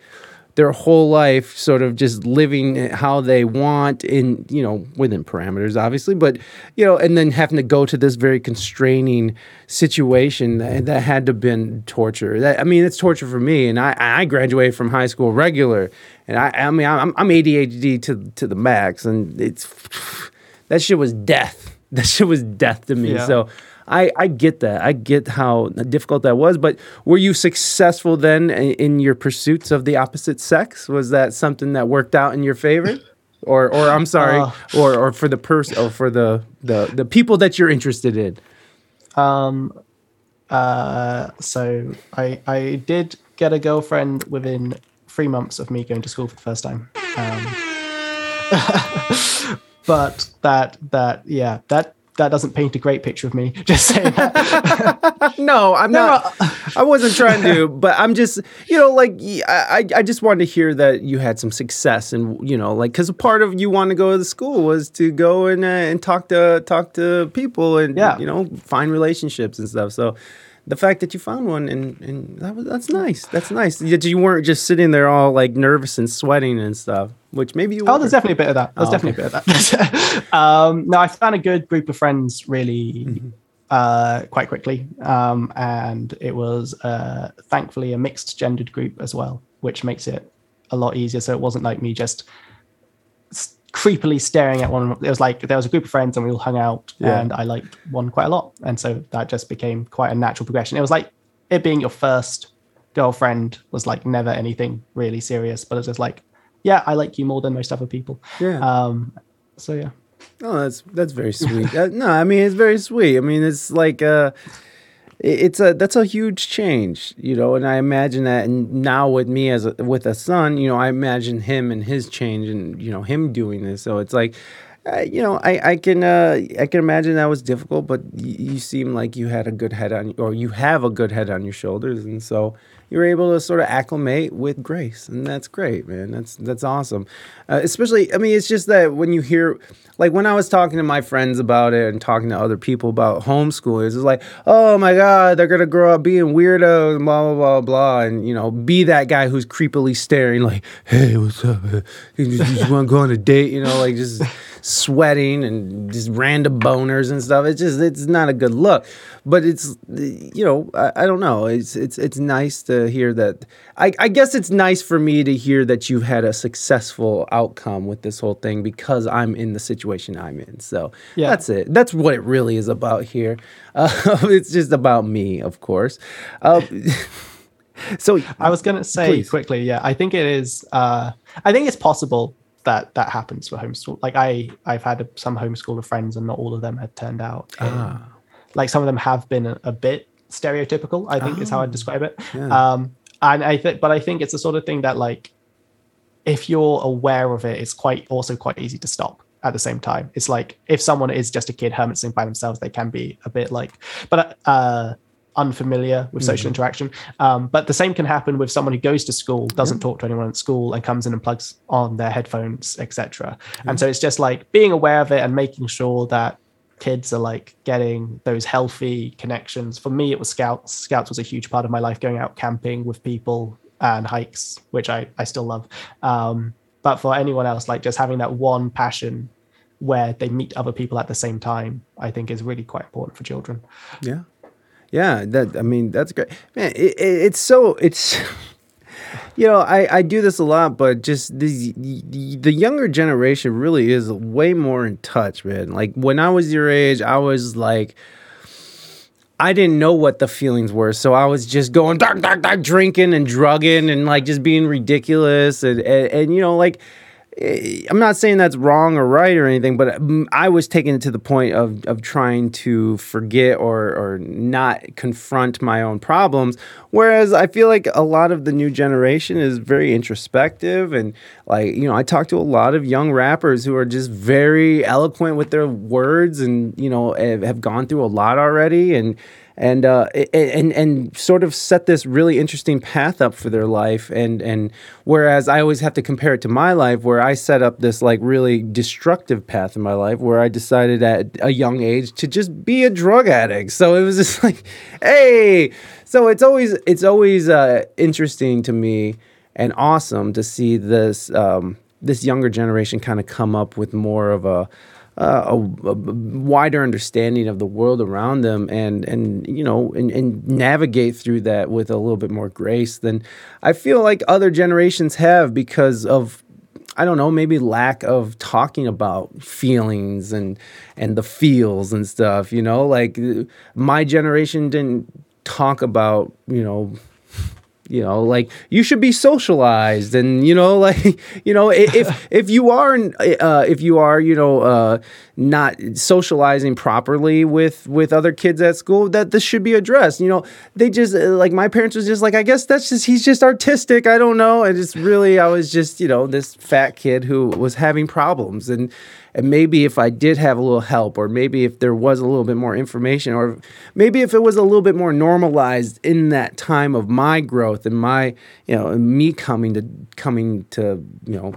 their whole life sort of just living how they want in you know within parameters obviously but you know and then having to go to this very constraining situation that, that had to have been torture. That, i mean it's torture for me and i i graduated from high school regular and i i mean i'm, I'm adhd to to the max and it's that shit was death. That shit was death to me. Yeah. so I I get that. I get how difficult that was. But were you successful then in, in your pursuits of the opposite sex? Was that something that worked out in your favor? Or, or I'm sorry, Uh. or, or for the person, or for the, the the people that you're interested in. Um, uh, so I I did get a girlfriend within three months of me going to school for the first time. Um, but that that yeah that that doesn't paint a great picture of me. Just saying that. No, I'm not. I wasn't trying to, but I'm just, you know, like I, I just wanted to hear that you had some success, and you know, like because a part of you want to go to the school was to go and uh, and talk to talk to people and Yeah. you know find relationships and stuff. So. The fact that you found one and, and that was that's nice. That's nice. That you weren't just sitting there all like nervous and sweating and stuff, which maybe you Oh, were. there's definitely a bit of that. There's Oh, definitely a bit of that. um, no, I found a good group of friends really Mm-hmm. uh, quite quickly, um, and it was uh, thankfully a mixed gendered group as well, which makes it a lot easier. So it wasn't like me just creepily staring at one. It was like there was a group of friends and we all hung out, Yeah. and I liked one quite a lot, and so that just became quite a natural progression. It was like it being your first girlfriend was like never anything really serious, but it's just like, yeah, I like you more than most other people. Yeah. Um, so yeah. Oh, that's that's very sweet. uh, no, I mean it's very sweet. I mean it's like uh it's a that's a huge change, you know, and I imagine that and now with me as a, with a son, you know, I imagine him and his change and you know him doing this. So it's like uh, you know, I I can uh, I can imagine that was difficult, but y- you seem like you had a good head on, or you have a good head on your shoulders, and so you're able to sort of acclimate with grace, and that's great, man. That's that's awesome. Uh, especially, I mean, it's just that when you hear, like, when I was talking to my friends about it and talking to other people about homeschooling, it's like, oh my god, they're gonna grow up being weirdos, blah blah blah blah, and you know, be that guy who's creepily staring, like, hey, what's up? You just want to go on a date, you know, like just sweating and just random boners and stuff. It's just it's not a good look. But it's you know I, I don't know. It's it's it's nice to hear that. I, I guess it's nice for me to hear that you've had a successful outcome with this whole thing because I'm in the situation I'm in. So Yeah. that's it. That's what it really is about here. Uh, it's just about me, of course. Uh, so I was gonna say Please. quickly, yeah, I think it is. Uh, I think it's possible that that happens for homeschool. Like I, I've had some homeschooler friends, and not all of them had turned out. Ah. Like some of them have been a, a bit stereotypical. I think is how Oh. I'd describe it. Yeah. Um, and I think, but I think it's the sort of thing that like, if you're aware of it, it's quite also quite easy to stop at the same time. It's like if someone is just a kid hermiting by themselves, they can be a bit like, but uh, unfamiliar with social interaction. Um, but the same can happen with someone who goes to school, doesn't talk to anyone at school, and comes in and plugs on their headphones, etc. And so it's just like being aware of it and making sure that kids are like getting those healthy connections. For me, it was scouts. Scouts was a huge part of my life, going out camping with people and hikes, which I, I still love. Um, but for anyone else, like just having that one passion where they meet other people at the same time, I think is really quite important for children. Yeah, yeah. That I mean, that's great, man. It, it, it's so it's. You know, I, I do this a lot, but just the, the younger generation really is way more in touch, man. Like when I was your age, I was like, I didn't know what the feelings were, so I was just going dark, dark, dark, drinking and drugging and like just being ridiculous and and, and you know like I'm not saying that's wrong or right or anything, but mm, I was taking it to the point of of trying to forget or or not confront my own problems. Whereas I feel like a lot of the new generation is very introspective and like you know I talk to a lot of young rappers who are just very eloquent with their words and you know have gone through a lot already and and uh, and and sort of set this really interesting path up for their life. And and whereas I always have to compare it to my life, where I set up this like really destructive path in my life, where I decided at a young age to just be a drug addict. So it was just like, hey. So it's always it's always uh, interesting to me and awesome to see this um, this younger generation kind of come up with more of a uh, a, a wider understanding of the world around them and and you know and, and navigate through that with a little bit more grace than I feel like other generations have because of I don't know, maybe lack of talking about feelings and and the feels and stuff, you know? Like my generation didn't talk about, you know, you know like you should be socialized and you know like you know if if you are uh, if you are you know uh, not socializing properly with with other kids at school that this should be addressed. You know they just uh, like my parents was just like i guess that's just he's just artistic i don't know. And it's really i was just you know this fat kid who was having problems. And and maybe if I did have a little help, or maybe if there was a little bit more information, or maybe if it was a little bit more normalized in that time of my growth and my, you know, me coming to coming to, you know,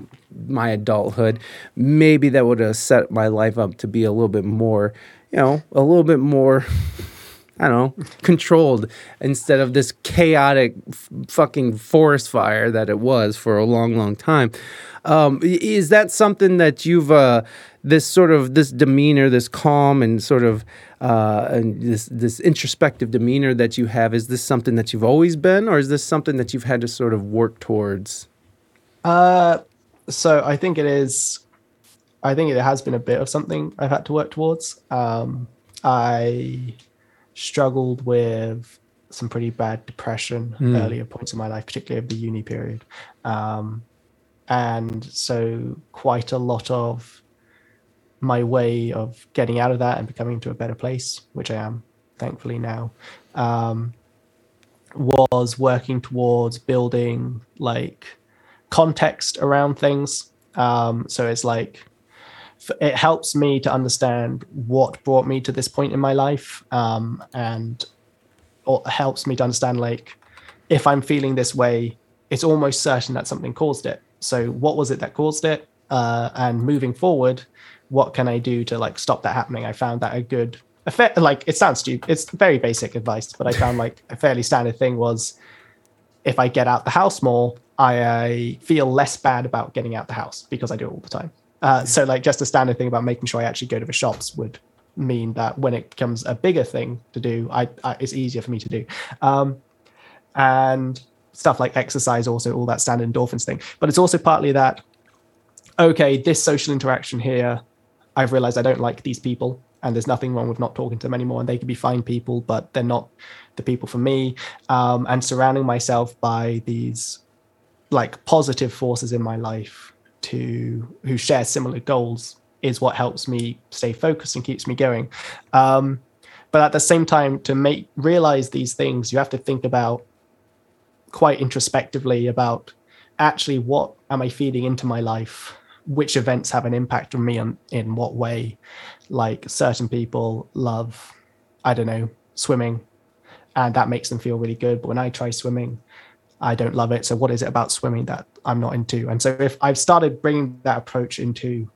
my adulthood, maybe that would have set my life up to be a little bit more, you know, a little bit more. I don't know, controlled instead of this chaotic f- fucking forest fire that it was for a long, long time. Um, is that something that you've uh, this sort of this demeanor, this calm and sort of uh, and this this introspective demeanor that you have? Is this something that you've always been, or is this something that you've had to sort of work towards? Uh, so I think it is. I think it has been a bit of something I've had to work towards. Um, I struggled with some pretty bad depression mm. earlier points in my life, particularly of the uni period. Um, and so quite a lot of my way of getting out of that and becoming to a better place which i am thankfully now um, was working towards building like context around things um, so it's like it helps me to understand what brought me to this point in my life um, and helps me to understand like if i'm feeling this way it's almost certain that something caused it so what was it that caused it? Uh, and moving forward, what can I do to like stop that happening? I found that a good effect. Like it sounds stupid. It's very basic advice, but I found like a fairly standard thing was if I get out the house more, I, I feel less bad about getting out the house because I do it all the time. Uh, so like just a standard thing about making sure I actually go to the shops would mean that when it becomes a bigger thing to do, I, I it's easier for me to do. Um, and stuff like exercise, also all that standard endorphins thing. But it's also partly that, okay, this social interaction here, I've realized I don't like these people and there's nothing wrong with not talking to them anymore and they could be fine people but they're not the people for me um, and surrounding myself by these like positive forces in my life to who share similar goals is what helps me stay focused and keeps me going um, but at the same time to make realize these things you have to think about quite introspectively about actually what am I feeding into my life? Which events have an impact on me on, in what way? Like certain people love, I don't know, swimming, and that makes them feel really good. But when I try swimming, I don't love it. So what is it about swimming that I'm not into? And so if I've started bringing that approach into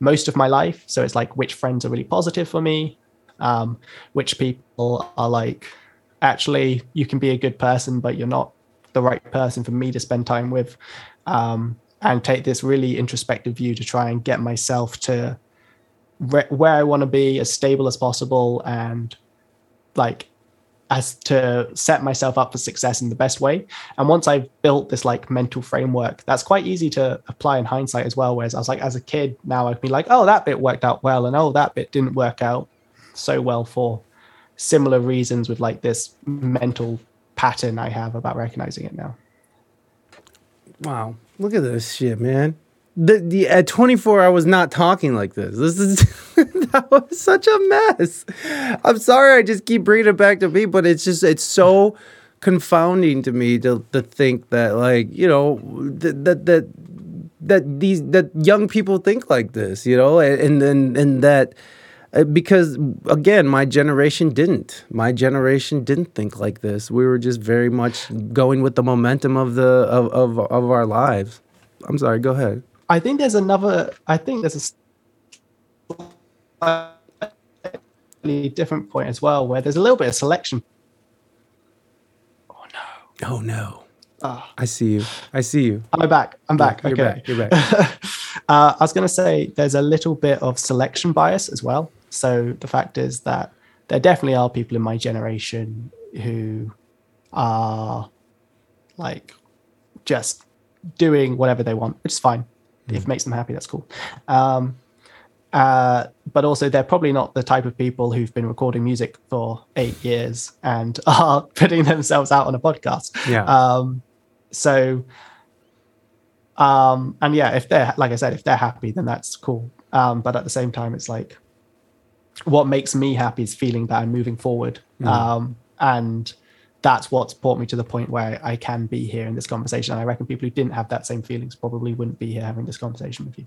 most of my life, so it's like which friends are really positive for me, um, which people are like, actually you can be a good person, but you're not the right person for me to spend time with um, and take this really introspective view to try and get myself to re- where I want to be as stable as possible and like as to set myself up for success in the best way. And once I've built this like mental framework, that's quite easy to apply in hindsight as well. Whereas I was like, as a kid, now I'd be like, oh, that bit worked out well, and oh, that bit didn't work out so well for similar reasons with like this mental pattern I have about recognizing it now. Wow, look at this shit, man. The, the at 24 I was not talking like this. This is that was such a mess. I'm sorry I just keep bringing it back to me, but it's just it's so confounding to me to to think that like, you know, that that that that these that young people think like this, you know, and and and that uh, because again my generation didn't my generation didn't think like this we were just very much going with the momentum of the of, of, of our lives i'm sorry go ahead i think there's another i think there's a slightly different point as well where there's a little bit of selection. Oh no. Oh no. Oh. i see you. I see you. I'm back. I'm back. You're okay. back. you're back. Uh, i was going to say there's a little bit of selection bias as well. So the fact is that there definitely are people in my generation who are like just doing whatever they want, which is fine. If it makes them happy, that's cool. Um, uh, but also, they're probably not the type of people who've been recording music for eight years and are putting themselves out on a podcast. Yeah. Um, so, um, and yeah, if they're like I said, if they're happy, then that's cool. Um, but at the same time, it's like what makes me happy is feeling that I'm moving forward. Um, and that's what's brought me to the point where I can be here in this conversation. And I reckon people who didn't have that same feelings probably wouldn't be here having this conversation with you.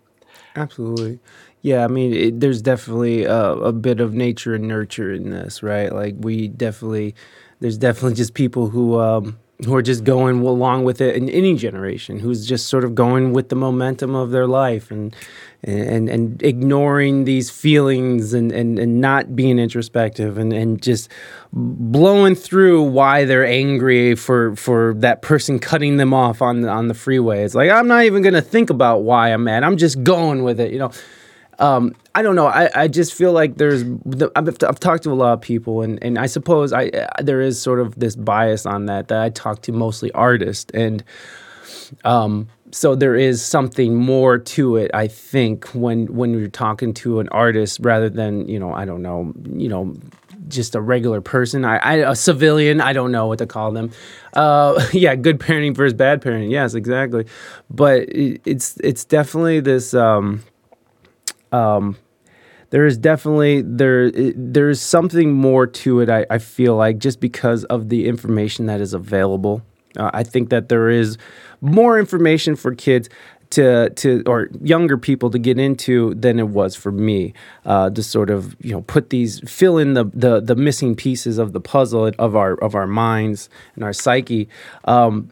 Absolutely. Yeah, I mean, it, there's definitely a, a bit of nature and nurture in this, right? Like we definitely, there's definitely just people who um, who are just going along with it in any generation, who's just sort of going with the momentum of their life and and and ignoring these feelings and and, and not being introspective and and just blowing through why they're angry for for that person cutting them off on the, on the freeway. It's like I'm not even gonna think about why I'm mad. I'm just going with it, you know. Um, I don't know. I, I just feel like there's. The, I've, I've talked to a lot of people, and, and I suppose I there is sort of this bias on that that I talk to mostly artists, and um, so there is something more to it. I think when when you're talking to an artist rather than you know I don't know you know just a regular person, I, I a civilian. I don't know what to call them. Uh, yeah, good parenting versus bad parenting. Yes, exactly. But it, it's it's definitely this. Um, um, there is definitely there there's something more to it. I, I feel like just because of the information that is available, uh, I think that there is more information for kids to to or younger people to get into than it was for me uh, to sort of you know put these fill in the, the the missing pieces of the puzzle of our of our minds and our psyche. Um,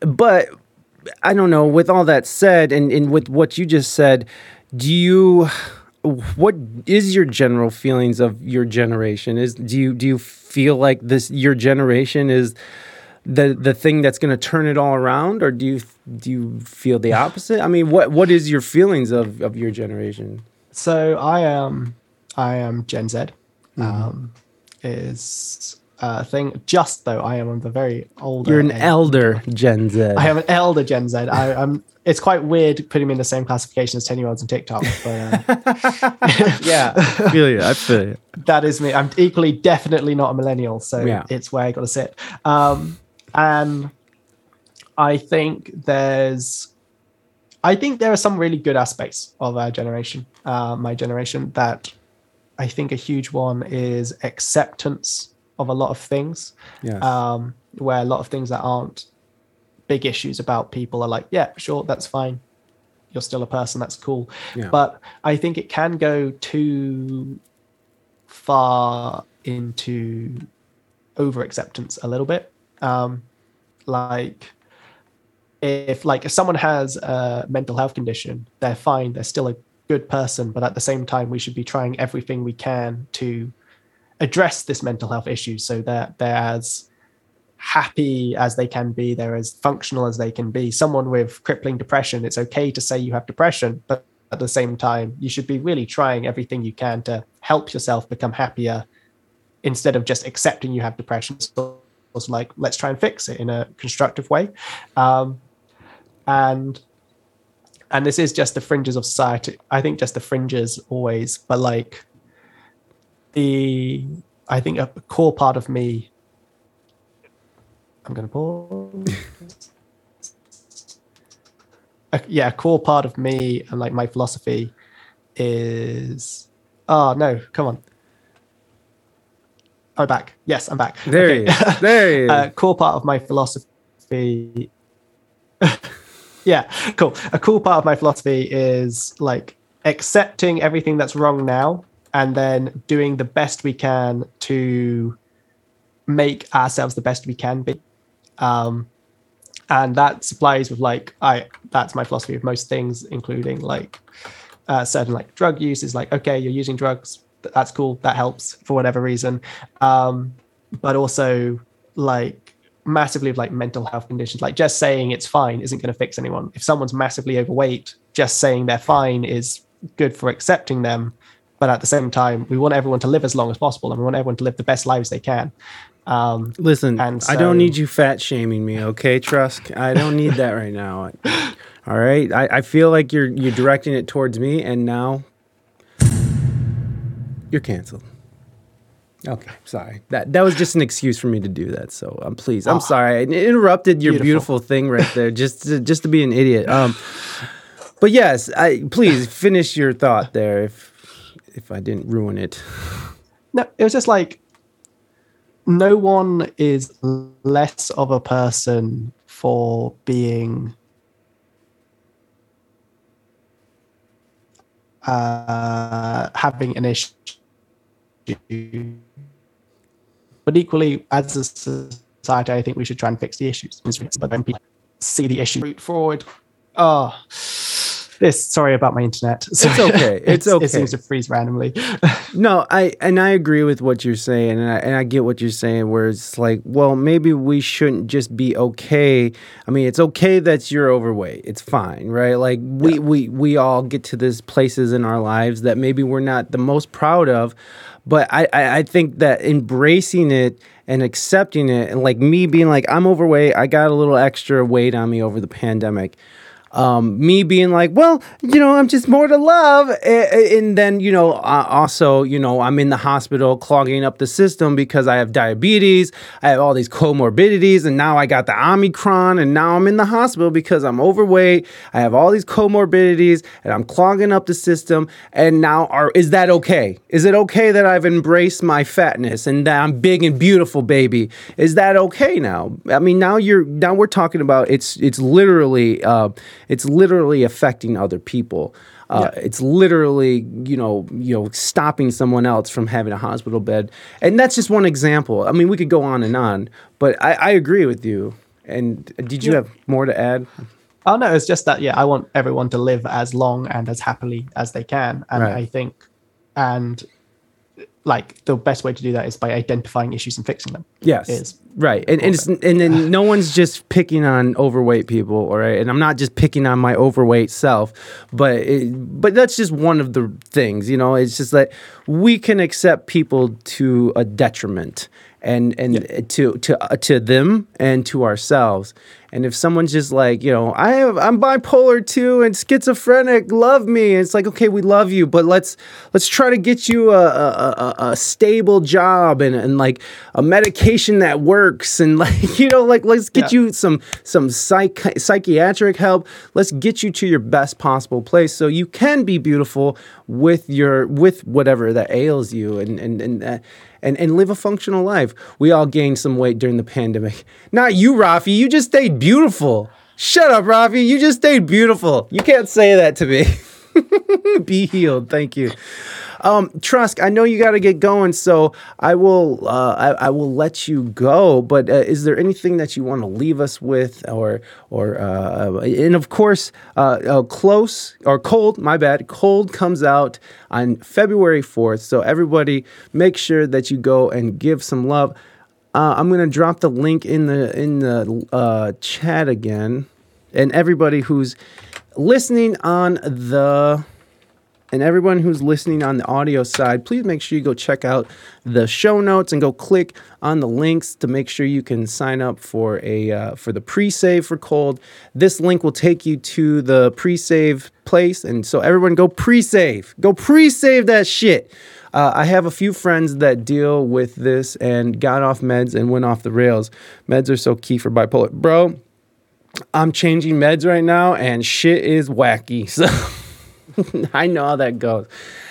but I don't know. With all that said, and, and with what you just said, do you what is your general feelings of your generation? Is do you do you feel like this your generation is the the thing that's going to turn it all around or do you do you feel the opposite? I mean what what is your feelings of of your generation? So I am, I am Gen Z. Um, is a thing. Just though I am on the very older. you're an end. elder gen z I am an elder Gen Z. I, I'm. It's quite weird putting me in the same classification as ten year olds on TikTok, but uh, yeah i feel you i feel you that is me. I'm equally definitely not a millennial, so Yeah. it's where I got to sit. Um, and I think there's, I think there are some really good aspects of our generation, uh, my generation, that I think a huge one is acceptance of a lot of things, yeah um, where a lot of things that aren't big issues about people are like, yeah, sure, that's fine. You're still a person, that's cool. Yeah. But I think it can go too far into over acceptance a little bit. Um, like if like if someone has a mental health condition, they're fine, they're still a good person, but at the same time, we should be trying everything we can to address this mental health issue so that they're as happy as they can be, they're as functional as they can be. Someone with crippling depression, it's okay to say you have depression, but at the same time, you should be really trying everything you can to help yourself become happier instead of just accepting you have depression. So it's like, let's try and fix it in a constructive way. Um, and and this is just the fringes of society. I think just the fringes always, but like the I think a core part of me. I'm gonna pause. a, yeah, a core part of me and like my philosophy is. Oh no! Come on. I'm back. Yes, I'm back. there Okay. he is there he is uh, core part of my philosophy yeah cool a cool part of my philosophy is like accepting everything that's wrong now and then doing the best we can to make ourselves the best we can be. Um and that supplies with like i that's my philosophy of most things including like uh, certain like drug use is like okay you're using drugs that's cool that helps for whatever reason. Um but also like massively of like mental health conditions like just saying it's fine isn't going to fix anyone. If someone's massively overweight just saying they're fine is good for accepting them but at the same time we want everyone to live as long as possible and we want everyone to live the best lives they can um Listen, And I don't need you fat shaming me, okay, Trusk? I don't need that right now. All right. I, I feel like you're you're directing it towards me, and now you're canceled. Okay, sorry. That that was just an excuse for me to do that. So I'm um, please. I'm sorry. I interrupted your beautiful. beautiful thing right there, just to, just to be an idiot. Um, but yes, I please finish your thought there. If if I didn't ruin it. No, it was just like no one is less of a person for being uh, having an issue. But equally, as a society, I think we should try and fix the issues. But then people see the issue root forward. Oh, this sorry about my internet. It's okay. It's, okay. It seems to freeze randomly. no, I and I agree with what you're saying, and I and I get what you're saying. Where it's like, well, maybe we shouldn't just be okay. I mean, it's okay that you're overweight. It's fine, right? Like we yeah. we we all get to these places in our lives that maybe we're not the most proud of, but I I, I think that embracing it and accepting it, and like me being like, I'm overweight. I got a little extra weight on me over the pandemic um, me being like, well, you know, I'm just more to love. And then, you know, also, you know, I'm in the hospital clogging up the system because I have diabetes, I have all these comorbidities, and now I got the Omicron, and now I'm in the hospital because I'm overweight, I have all these comorbidities, and I'm clogging up the system. And now, are, is that okay? Is it okay that I've embraced my fatness and that I'm big and beautiful, baby? Is that okay now? I mean, now you're, now we're talking about it's, it's literally, uh, it's literally affecting other people. Uh, yeah. It's literally, you know, you know, stopping someone else from having a hospital bed, and that's just one example. I mean, we could go on and on, but I, I agree with you. And did you yeah. have more to add? Oh no, it's just that yeah, I want everyone to live as long and as happily as they can, and right. I think, and like the best way to do that is by identifying issues and fixing them. Yes, is right, and and, and then no one's just picking on overweight people, all right. And I'm not just picking on my overweight self, but it, but that's just one of the things, you know. It's just that we can accept people to a detriment, and and yeah. to to uh, to them and to ourselves. And if someone's just like, you know, I have I'm bipolar too and schizophrenic, love me. And it's like, okay, we love you, but let's let's try to get you a a, a, stable job and, and like a medication that works and like you know, like let's get yeah. you some some psych psychiatric help. Let's get you to your best possible place so you can be beautiful with your with whatever that ails you and and and. Uh, and, and live a functional life. We all gained some weight during the pandemic. Not you, Rafi. You just stayed beautiful. Shut up, Rafi. You just stayed beautiful. You can't say that to me. Be healed. Thank you. Um, Trusk, I know you got to get going, so I will uh, I, I, will let you go. But uh, is there anything that you want to leave us with, or or uh, and of course, uh, uh, close or cold? My bad. Cold comes out on February fourth, so everybody make sure that you go and give some love. Uh, I'm gonna drop the link in the in the chat again, and everybody who's listening on the and everyone who's listening on the audio side, please make sure you go check out the show notes and go click on the links to make sure you can sign up for a uh, for the pre-save for cold. This link will take you to the pre-save place, and so everyone go pre-save, go pre-save that shit. Uh, I have a few friends that deal with this and got off meds and went off the rails. Meds are so key for bipolar, bro. I'm changing meds right now, and shit is wacky. So. I know how that goes.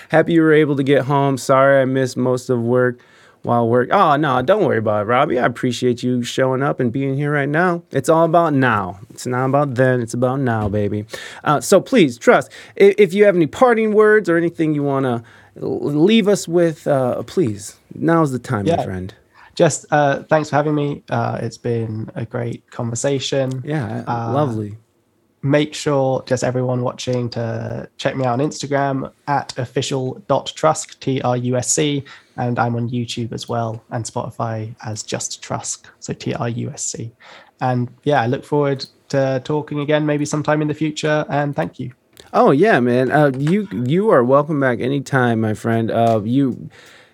Happy you were able to get home. Sorry I missed most of work while work. Oh, no, don't worry about it, Robbie. I appreciate you showing up and being here right now. It's all about now. It's not about then. It's about now, baby. Uh, so please, Trusk. If, if, you have any parting words or anything you want to leave us with, uh, please, now's the time, yeah. my friend. Just uh, thanks for having me. Uh, it's been a great conversation. Yeah, uh, lovely make sure just everyone watching to check me out on Instagram at official.trusc, T R U S C, and I'm on YouTube as well and Spotify as just Trusc, so T R U S C. And yeah, I look forward to talking again maybe sometime in the future. And thank you. Oh yeah, man. Uh, you you are welcome back anytime, my friend. Uh, you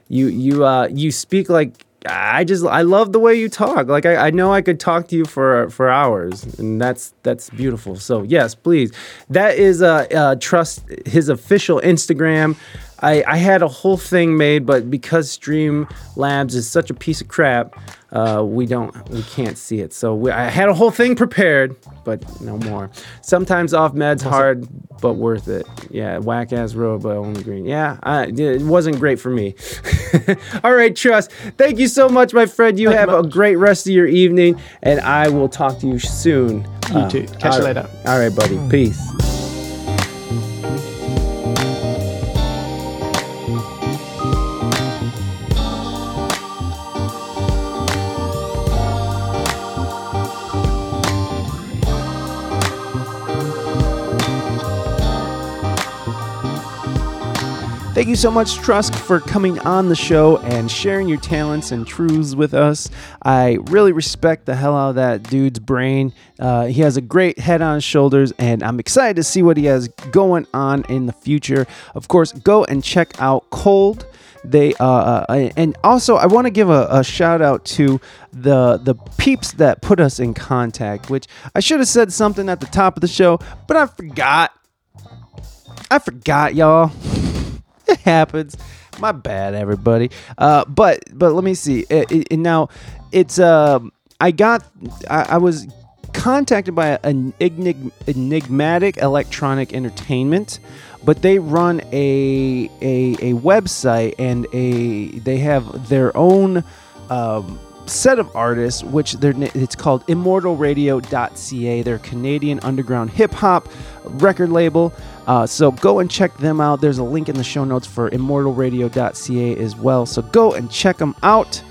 you you uh, you speak like I just I love the way you talk. Like I, I know I could talk to you for for hours, and that's that's beautiful. So yes, please. That is uh, uh Trusk his official Instagram. I, I had a whole thing made, but because Stream Labs is such a piece of crap, uh, we don't we can't see it. So we, I had a whole thing prepared, but no more. Sometimes off meds hard, but worth it. Yeah, whack ass road, but only green. Yeah, I, it wasn't great for me. All right, Trusk. Thank you so much, my friend. You have a great rest of your evening, and I will talk to you soon. You too. Catch you later. All right, buddy. Peace. Thank you so much, Trusk, for coming on the show and sharing your talents and truths with us. I really respect the hell out of that dude's brain. Uh, he has a great head on his shoulders, and I'm excited to see what he has going on in the future. Of course, go and check out Cold. They uh, uh, and also I want to give a, a shout out to the the peeps that put us in contact. Which I should have said something at the top of the show, but I forgot. I forgot, y'all. happens. My bad, everybody. Uh, but but let me see. It, it, now it's uh, I got I, I was contacted by an enig- enigmatic electronic entertainment but they run a, a a website and a they have their own um, set of artists which they're it's called immortalradio.ca they're canadian underground hip-hop record label uh, so go and check them out there's a link in the show notes for immortalradio.ca as well so go and check them out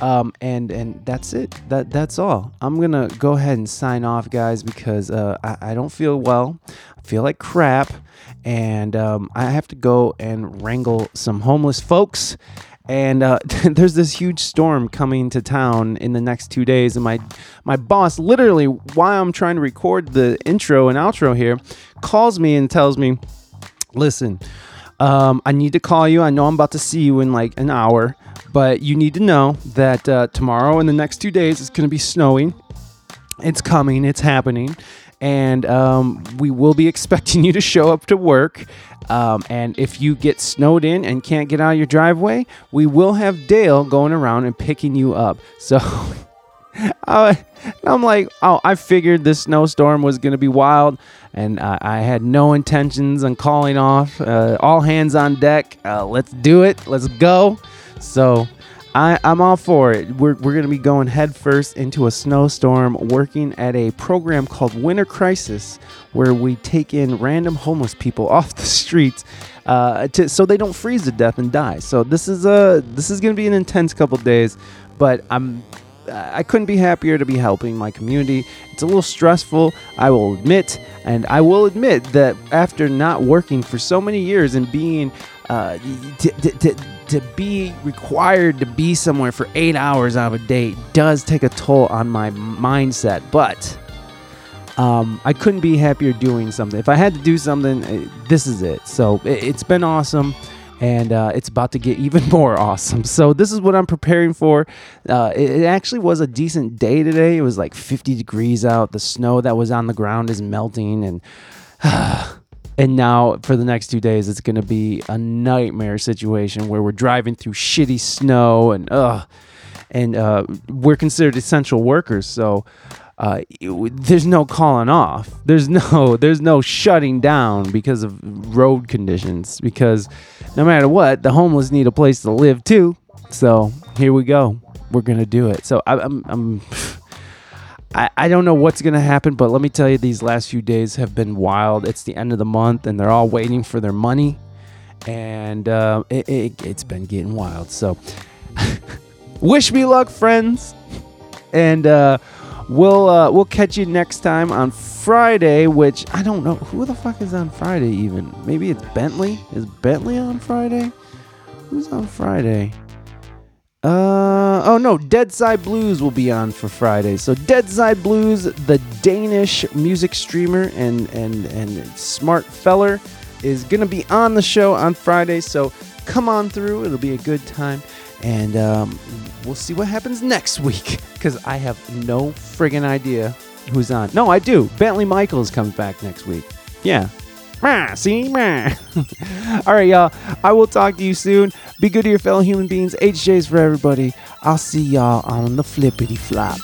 um, and and that's it. That that's all. I'm gonna go ahead and sign off, guys, because uh, I, I don't feel well. I feel like crap, and um, I have to go and wrangle some homeless folks. And uh, there's this huge storm coming to town in the next two days, and my my boss, literally, while I'm trying to record the intro and outro here, calls me and tells me, "Listen, um, I need to call you. I know I'm about to see you in like an hour, but you need to know that uh, tomorrow and the next two days it's going to be snowing. It's coming, it's happening, and um, we will be expecting you to show up to work. Um, and if you get snowed in and can't get out of your driveway, we will have Dale going around and picking you up. So. Uh, I'm like, oh, I figured this snowstorm was going to be wild, and uh, I had no intentions on calling off. Uh, all hands on deck. Uh, let's do it. Let's go. So I, I'm all for it. We're, we're going to be going headfirst into a snowstorm, working at a program called Winter Crisis, where we take in random homeless people off the streets. Uh, to, so they don't freeze to death and die. So this is a this is going to be an intense couple days, but I'm I couldn't be happier to be helping my community. It's a little stressful, I will admit, and I will admit that after not working for so many years and being uh, to, to, to, to be required to be somewhere for eight hours out of a day does take a toll on my mindset. But um, I couldn't be happier doing something. If I had to do something, uh, this is it. So it, it's been awesome and uh, it's about to get even more awesome. So this is what I'm preparing for. Uh, it, it actually was a decent day today. It was like 50 degrees out. The snow that was on the ground is melting, and and now for the next two days, it's going to be a nightmare situation where we're driving through shitty snow and ugh, and uh, we're considered essential workers, so. Uh, there's no calling off. There's no there's no shutting down because of road conditions. Because no matter what, the homeless need a place to live too. So here we go. We're gonna do it. So I, I'm I'm I, I don't know what's gonna happen, but let me tell you, these last few days have been wild. It's the end of the month, and they're all waiting for their money, and uh, it, it, it's been getting wild. So wish me luck, friends, and uh, we'll uh, we'll catch you next time on Friday. Which I don't know who the fuck is on Friday. Even maybe it's Bentley. Is Bentley on Friday? Who's on Friday? Uh oh no, Dead Side Blues will be on for Friday. So Dead Side Blues, the Danish music streamer and and and smart feller, is gonna be on the show on Friday. So come on through. It'll be a good time. And um, we'll see what happens next week because I have no friggin' idea who's on. No, I do. Bentley Michaels comes back next week. Yeah. Meh, see? Meh. All right, y'all. I will talk to you soon. Be good to your fellow human beings. HJ's for everybody. I'll see y'all on the flippity flop.